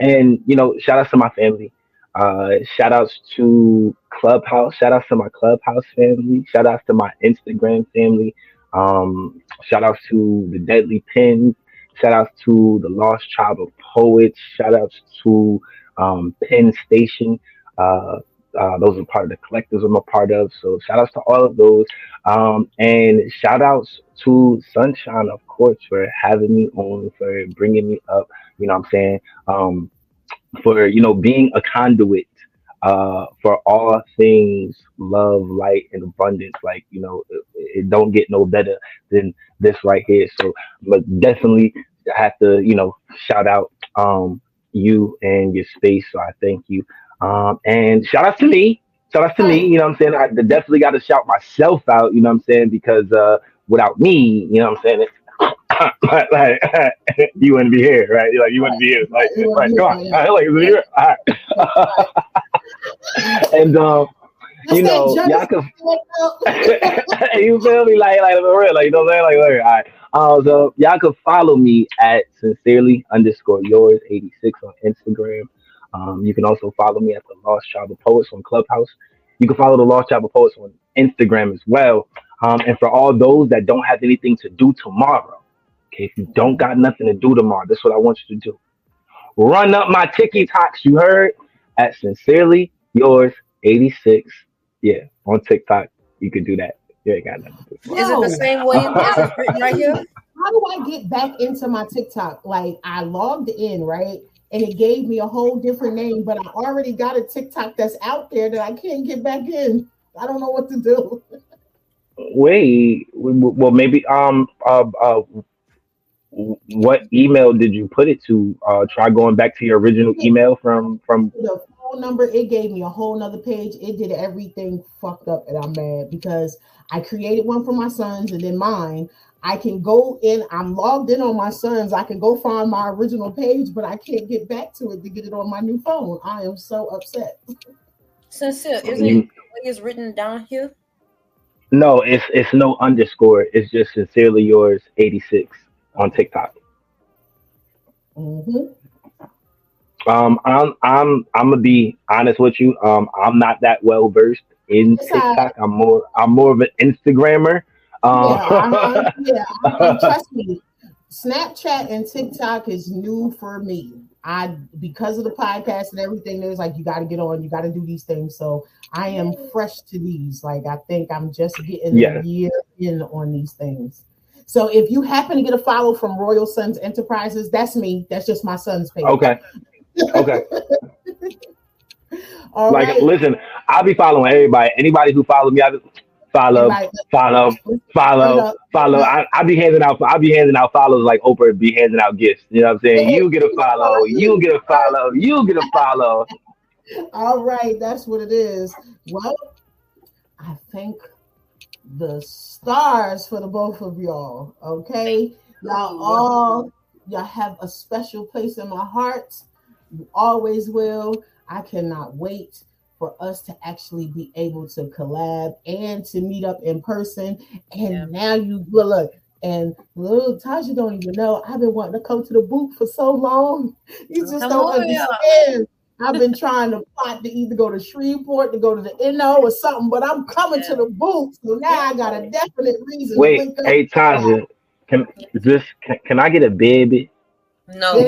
and you know, shout outs to my family. Uh, shout outs to Clubhouse. Shout outs to my Clubhouse family. Shout outs to my Instagram family. Um, shout outs to the Deadly Pins. Shout outs to the Lost Tribe of Poets. Shout outs to um, Penn Station. Uh, uh, those are part of the collectives I'm a part of. So shout outs to all of those. Um, and shout outs to Sunshine, of course, for having me on, for bringing me up. You know what I'm saying? Um, for, you know, being a conduit uh, for all things love, light, and abundance. Like, you know, it, it don't get no better than this right here. So, but definitely have to, you know, shout out um, you and your space. So I thank you. Um, and shout out to me. Shout out to me. You know what I'm saying? I definitely got to shout myself out. You know what I'm saying? Because uh, without me, you know what I'm saying? you wouldn't be here, right? Like you wouldn't be here. Like, right, come on, yeah. like, here. All right. and um, you know, y'all can, you feel me? Like, like for real, like you know what I'm saying? Like, like all right. Uh, so y'all can follow me at sincerely underscore yours 86 on Instagram. Um, you can also follow me at the Lost of Poets on Clubhouse. You can follow the Lost of Poets on Instagram as well. Um, and for all those that don't have anything to do tomorrow, okay, if you don't got nothing to do tomorrow, this is what I want you to do. Run up my TikToks, you heard, at sincerely yours 86. Yeah, on TikTok, you can do that. You ain't got nothing to do. Is it the same way it's written right here? How do I get back into my TikTok? Like I logged in, right? And it gave me a whole different name, but I already got a TikTok that's out there that I can't get back in. I don't know what to do. Wait, well, maybe um uh, uh what email did you put it to? Uh, try going back to your original email from from the phone number. It gave me a whole nother page. It did everything fucked up, and I'm mad because I created one for my sons and then mine. I can go in. I'm logged in on my sons. I can go find my original page, but I can't get back to it to get it on my new phone. I am so upset. Sincere, isn't you, it is written down here? No, it's it's no underscore. It's just sincerely yours, eighty six on TikTok. Mm-hmm. Um, I'm I'm I'm gonna be honest with you. Um, I'm not that well versed in TikTok. I'm more I'm more of an Instagrammer. Um, yeah, yeah I'm, trust me. Snapchat and TikTok is new for me. I because of the podcast and everything, there's like you got to get on, you got to do these things. So I am fresh to these. Like I think I'm just getting yeah. a year in on these things. So if you happen to get a follow from Royal Sons Enterprises, that's me. That's just my son's page. Okay. Okay. All like, right. listen, I'll be following everybody. Anybody who follows me, I just Uh, follow, follow, follow, follow. I, will be handing out. I'll be handing out follows like Oprah be handing out gifts. You know what I'm saying? You get a follow. You get a follow. You get a follow. All right, that's what it is. Well, I thank the stars for the both of y'all. Okay, y'all all y'all have a special place in my heart. You always will. I cannot wait for us to actually be able to collab and to meet up in person. And yeah. now you well, look, and little Tasha don't even know I've been wanting to come to the booth for so long. You just come don't understand. I've been trying to plot to either go to Shreveport, to go to the NO or something, but I'm coming yeah. to the booth. So now I got a definite reason. Wait, hey Tasha, can this can, can I get a baby? No.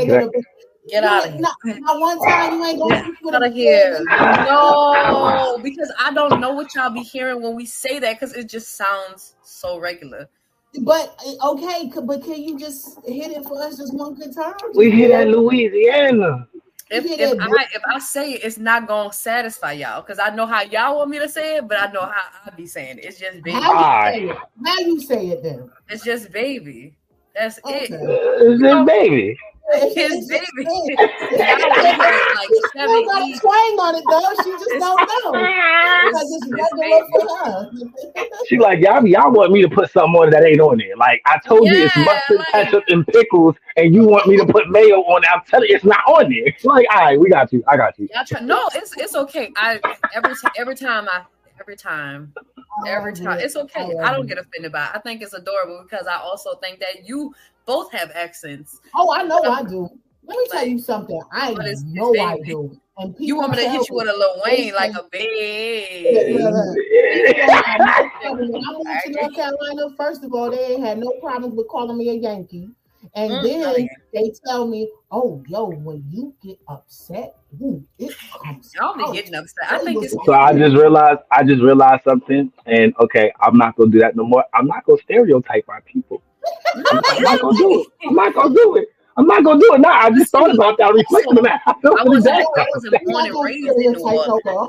Get out of here. Not, not one time you ain't going to out of here. No, because I don't know what y'all be hearing when we say that because it just sounds so regular. But eh, okay, but can you just hit it for us just one good time? We hit at Louisiana. If, if I if I say it, it's not gonna satisfy y'all because I know how y'all want me to say it, but I know how I be saying it. It's just baby. How you say it, how you say it then? It's just baby. That's okay. it. it's just baby his baby. like seven got a twang on it though. She just don't know because it's regular for her. she like y'all, y'all want me to put something on that ain't on there. Like I told yeah, you, it's mustard, like, ketchup, and pickles, and you want me to put mayo on it. I'm telling you, it's not on there. Like, all right, we got you. I got you. Try, no, it's it's okay. I every t- every time I every time. Oh, every time. It's okay. I don't get offended by it. I think it's adorable because I also think that you both have accents. Oh, I know I do. Let me tell you something. I it's- know it's I do. And You want me to hit you with a Lil Wayne like a Yeah, babe? yeah. When I moved to North Carolina, first of all, they ain't had no problems with calling me a Yankee. And Mm, then oh, yeah. they tell me, oh, yo, when you get upset, ooh, it comes Y'all be out. getting upset. I think it's So I just realized I just realized something, and okay, I'm not gonna do that no more. I'm not gonna stereotype our people. I'm not gonna do it. I'm not gonna do it. I'm not gonna do it now. I just thought about that, reflecting on that. I I wasn't, I wasn't born and raised in New Orleans. no more.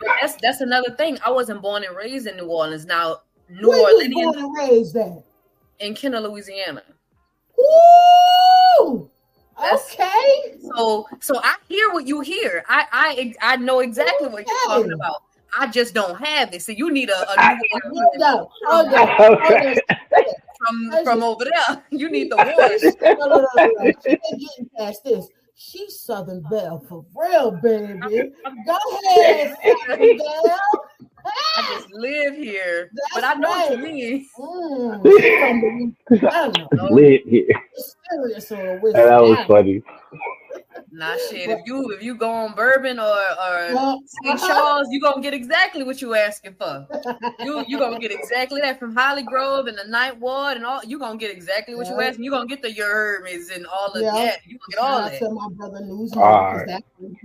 But That's that's another thing. I wasn't born and raised in New Orleans. Now, New Where you was Orleans born and raised at? in Kenner, Louisiana. Ooh, That's- okay. So so I hear what you hear. I I I know exactly what you're talking about. I just don't have it. So you need a, a I- New Hold Orleans up, hold up, hold Okay. from from over there. You need the one. No, no, no, no, no. She ain't getting past this. She's Southern Belle for real, baby. Go ahead, Southern Belle. I just live here, That's but I know what you mean. Mm, she from Louisiana. Just live here. Serious or That was funny. Nah, shit. If you if you go on Bourbon or or uh-huh. St. Charles, you gonna get exactly what you asking for. You you gonna get exactly that from Hollygrove and the Ninth Ward and all. You gonna get exactly what you Yeah. asking. You gonna get the Yerms and all of Yeah. that. You gonna get all Shout out that. to my brother News All because right. that's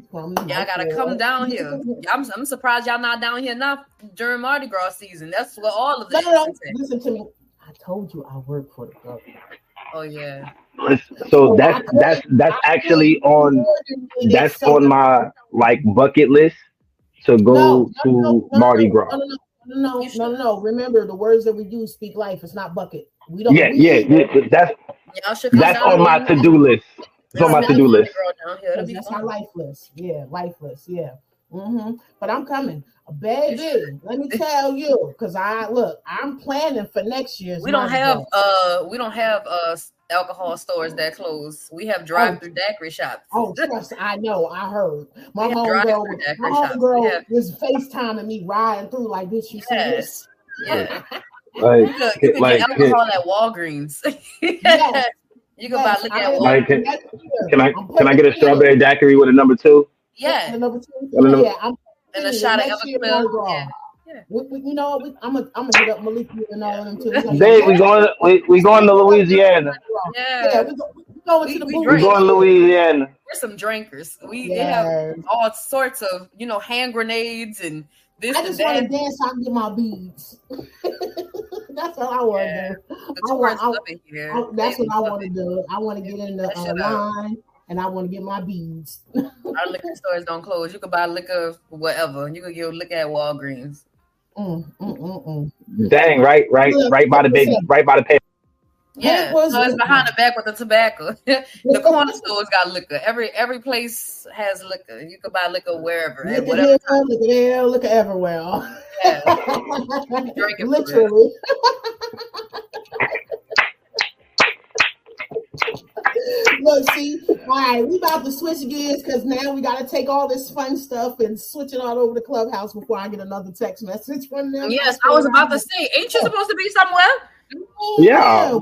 from. Y'all gotta come down here. I'm, I'm surprised y'all not down here now during Mardi Gras season. That's what all of No, it no, no. Listen to me. I told you I work for the government. Oh yeah. Listen, So that's that's that's actually on that's on my like bucket list to go to Mardi Gras. No, no, no, no, no, no. Remember the words that we use speak life. It's not bucket. We don't. Yeah, we- yeah, yeah. That's Y'all should come that's on my to do list. It's on my to do list. Mardi Gras down here. It'll be That's fun. my lifeless. Yeah, lifeless. Yeah. hmm But I'm coming, baby. Let me tell you, because I look, I'm planning for next year's. We don't have Gras. uh we don't have uh alcohol stores that mm-hmm. close. We have oh, drive through daiquiri shops. Oh, trust, I know. I heard my We have drive-through homegirl. daiquiri My shops. We homegirl have- was FaceTiming me riding through like this. You see this? Yeah. Like, You could, you could like, get alcohol at Walgreens. Yes. You can buy Yes, liquor I- at Like, can- Can I can I get a strawberry daiquiri with a number two? Yeah. The number two. And a Yeah, And a shot of next Everclear. Yeah. Yeah. We, we, you know, we, I'm gonna I'm gonna hit up Maliki and all of them too. Dave, we going we, we going to Louisiana. Yeah, Yeah. we, go, we going We- to the we booth. We drink. going to Louisiana. We're some drinkers. We they have all sorts of, you know, hand grenades and this I just want to dance so I get my beads. that's what I want Yeah. to do. I want- I- here. I, that's They what I want to do. I want to get in the uh, shit up. line and I want to get my beads. Our liquor stores don't close. You can buy liquor whatever. You can get liquor at Walgreens. Mm, mm, mm. Dang, right, right, right by the big, right by the paper. Yeah, was so it's behind the back with the tobacco. the corner stores got liquor. Every every place has liquor. You can buy liquor wherever at Look at whatever. here, look at there, look at everywhere. Yeah. Drink it. Literally. Look, see, all right, we about to switch gears because now we got to take all this fun stuff and switch it all over the clubhouse before I get another text message from them. Yes, I was about to say, ain't you supposed to be somewhere? Yeah.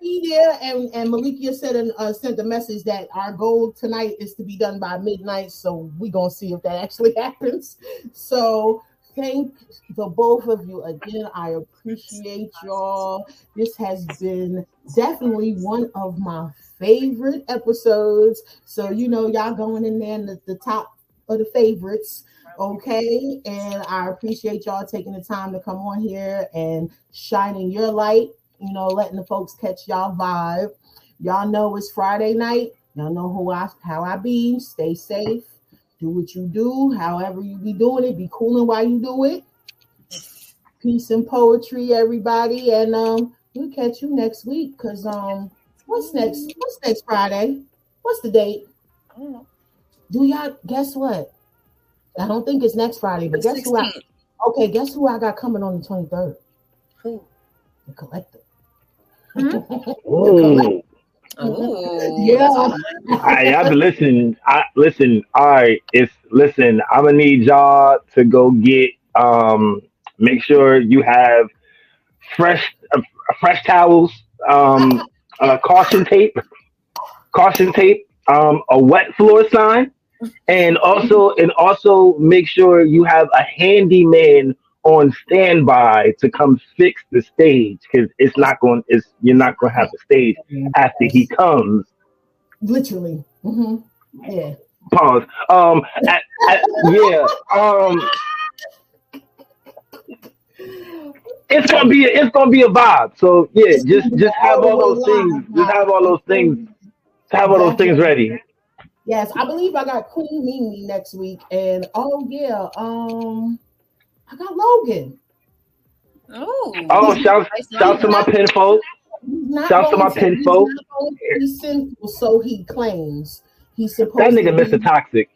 Be there, and and Malikia said and uh, sent a message that our goal tonight is to be done by midnight. So we gonna see if that actually happens. So thank the both of you again. I appreciate y'all. This has been definitely one of my favorite episodes. So you know y'all going in there in the, the top of the favorites. Okay, and I appreciate y'all taking the time to come on here and shining your light you know, letting the folks catch y'all vibe. Y'all know it's Friday night. Y'all know who I how I be. Stay safe. Do what you do. However you be doing it, be cooling while you do it. Peace and poetry, everybody. And um, we'll catch you next week. Cause um, what's next? What's next Friday? What's the date? I don't know. Do y'all guess what? I don't think it's next Friday, but guess who I okay, guess who I got coming on the 23rd? Who? The collector. Ooh. Ooh, Yeah. I, I've been listening. I listen. All right, it's listen. I'm gonna need y'all to go get Um, make sure you have fresh uh, fresh towels, um, uh, caution tape, caution tape, um, a wet floor sign, and also and also make sure you have a handyman on standby to come fix the stage because it's not going. It's you're not going to have the stage after he comes. Literally. hmm Yeah. Pause. Um. yeah. Um. It's gonna be it's gonna be a vibe. So yeah, just just have all those things. Just have all those things. Have all those things ready. Yes, I believe I got Queen Mimi next week, and oh yeah, um, I got Logan. Oh, Oh, shout shout to my pen folks. Shout out to my pen folks. not going to be sinful, so he claims. He's supposed That nigga to be Mr. Toxic.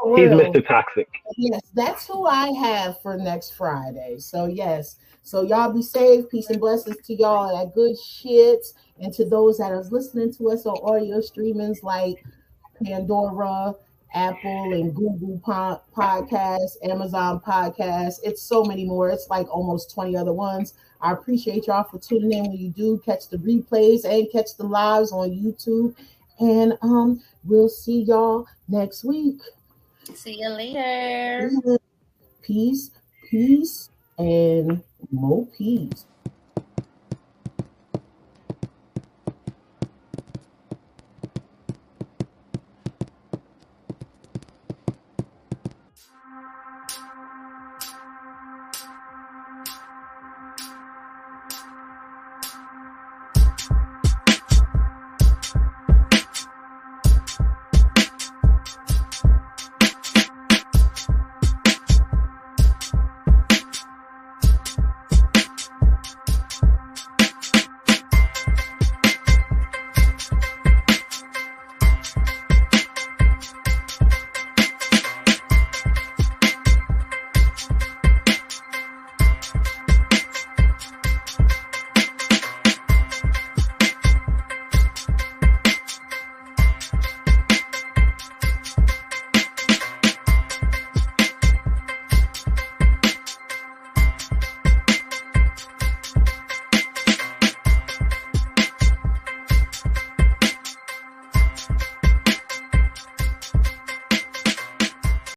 for He's real. Mr. Toxic. Yes, that's who I have for next Friday. So yes, so y'all be safe. Peace and blessings to y'all. That good shit, and to those that are listening to us on audio streamings like Pandora, Apple, and Google po- Podcasts, Amazon Podcasts. It's so many more. It's like almost twenty other ones. I appreciate y'all for tuning in when you do catch the replays and catch the lives on YouTube. And um, we'll see y'all next week. see you later. Peace, peace, and more peace.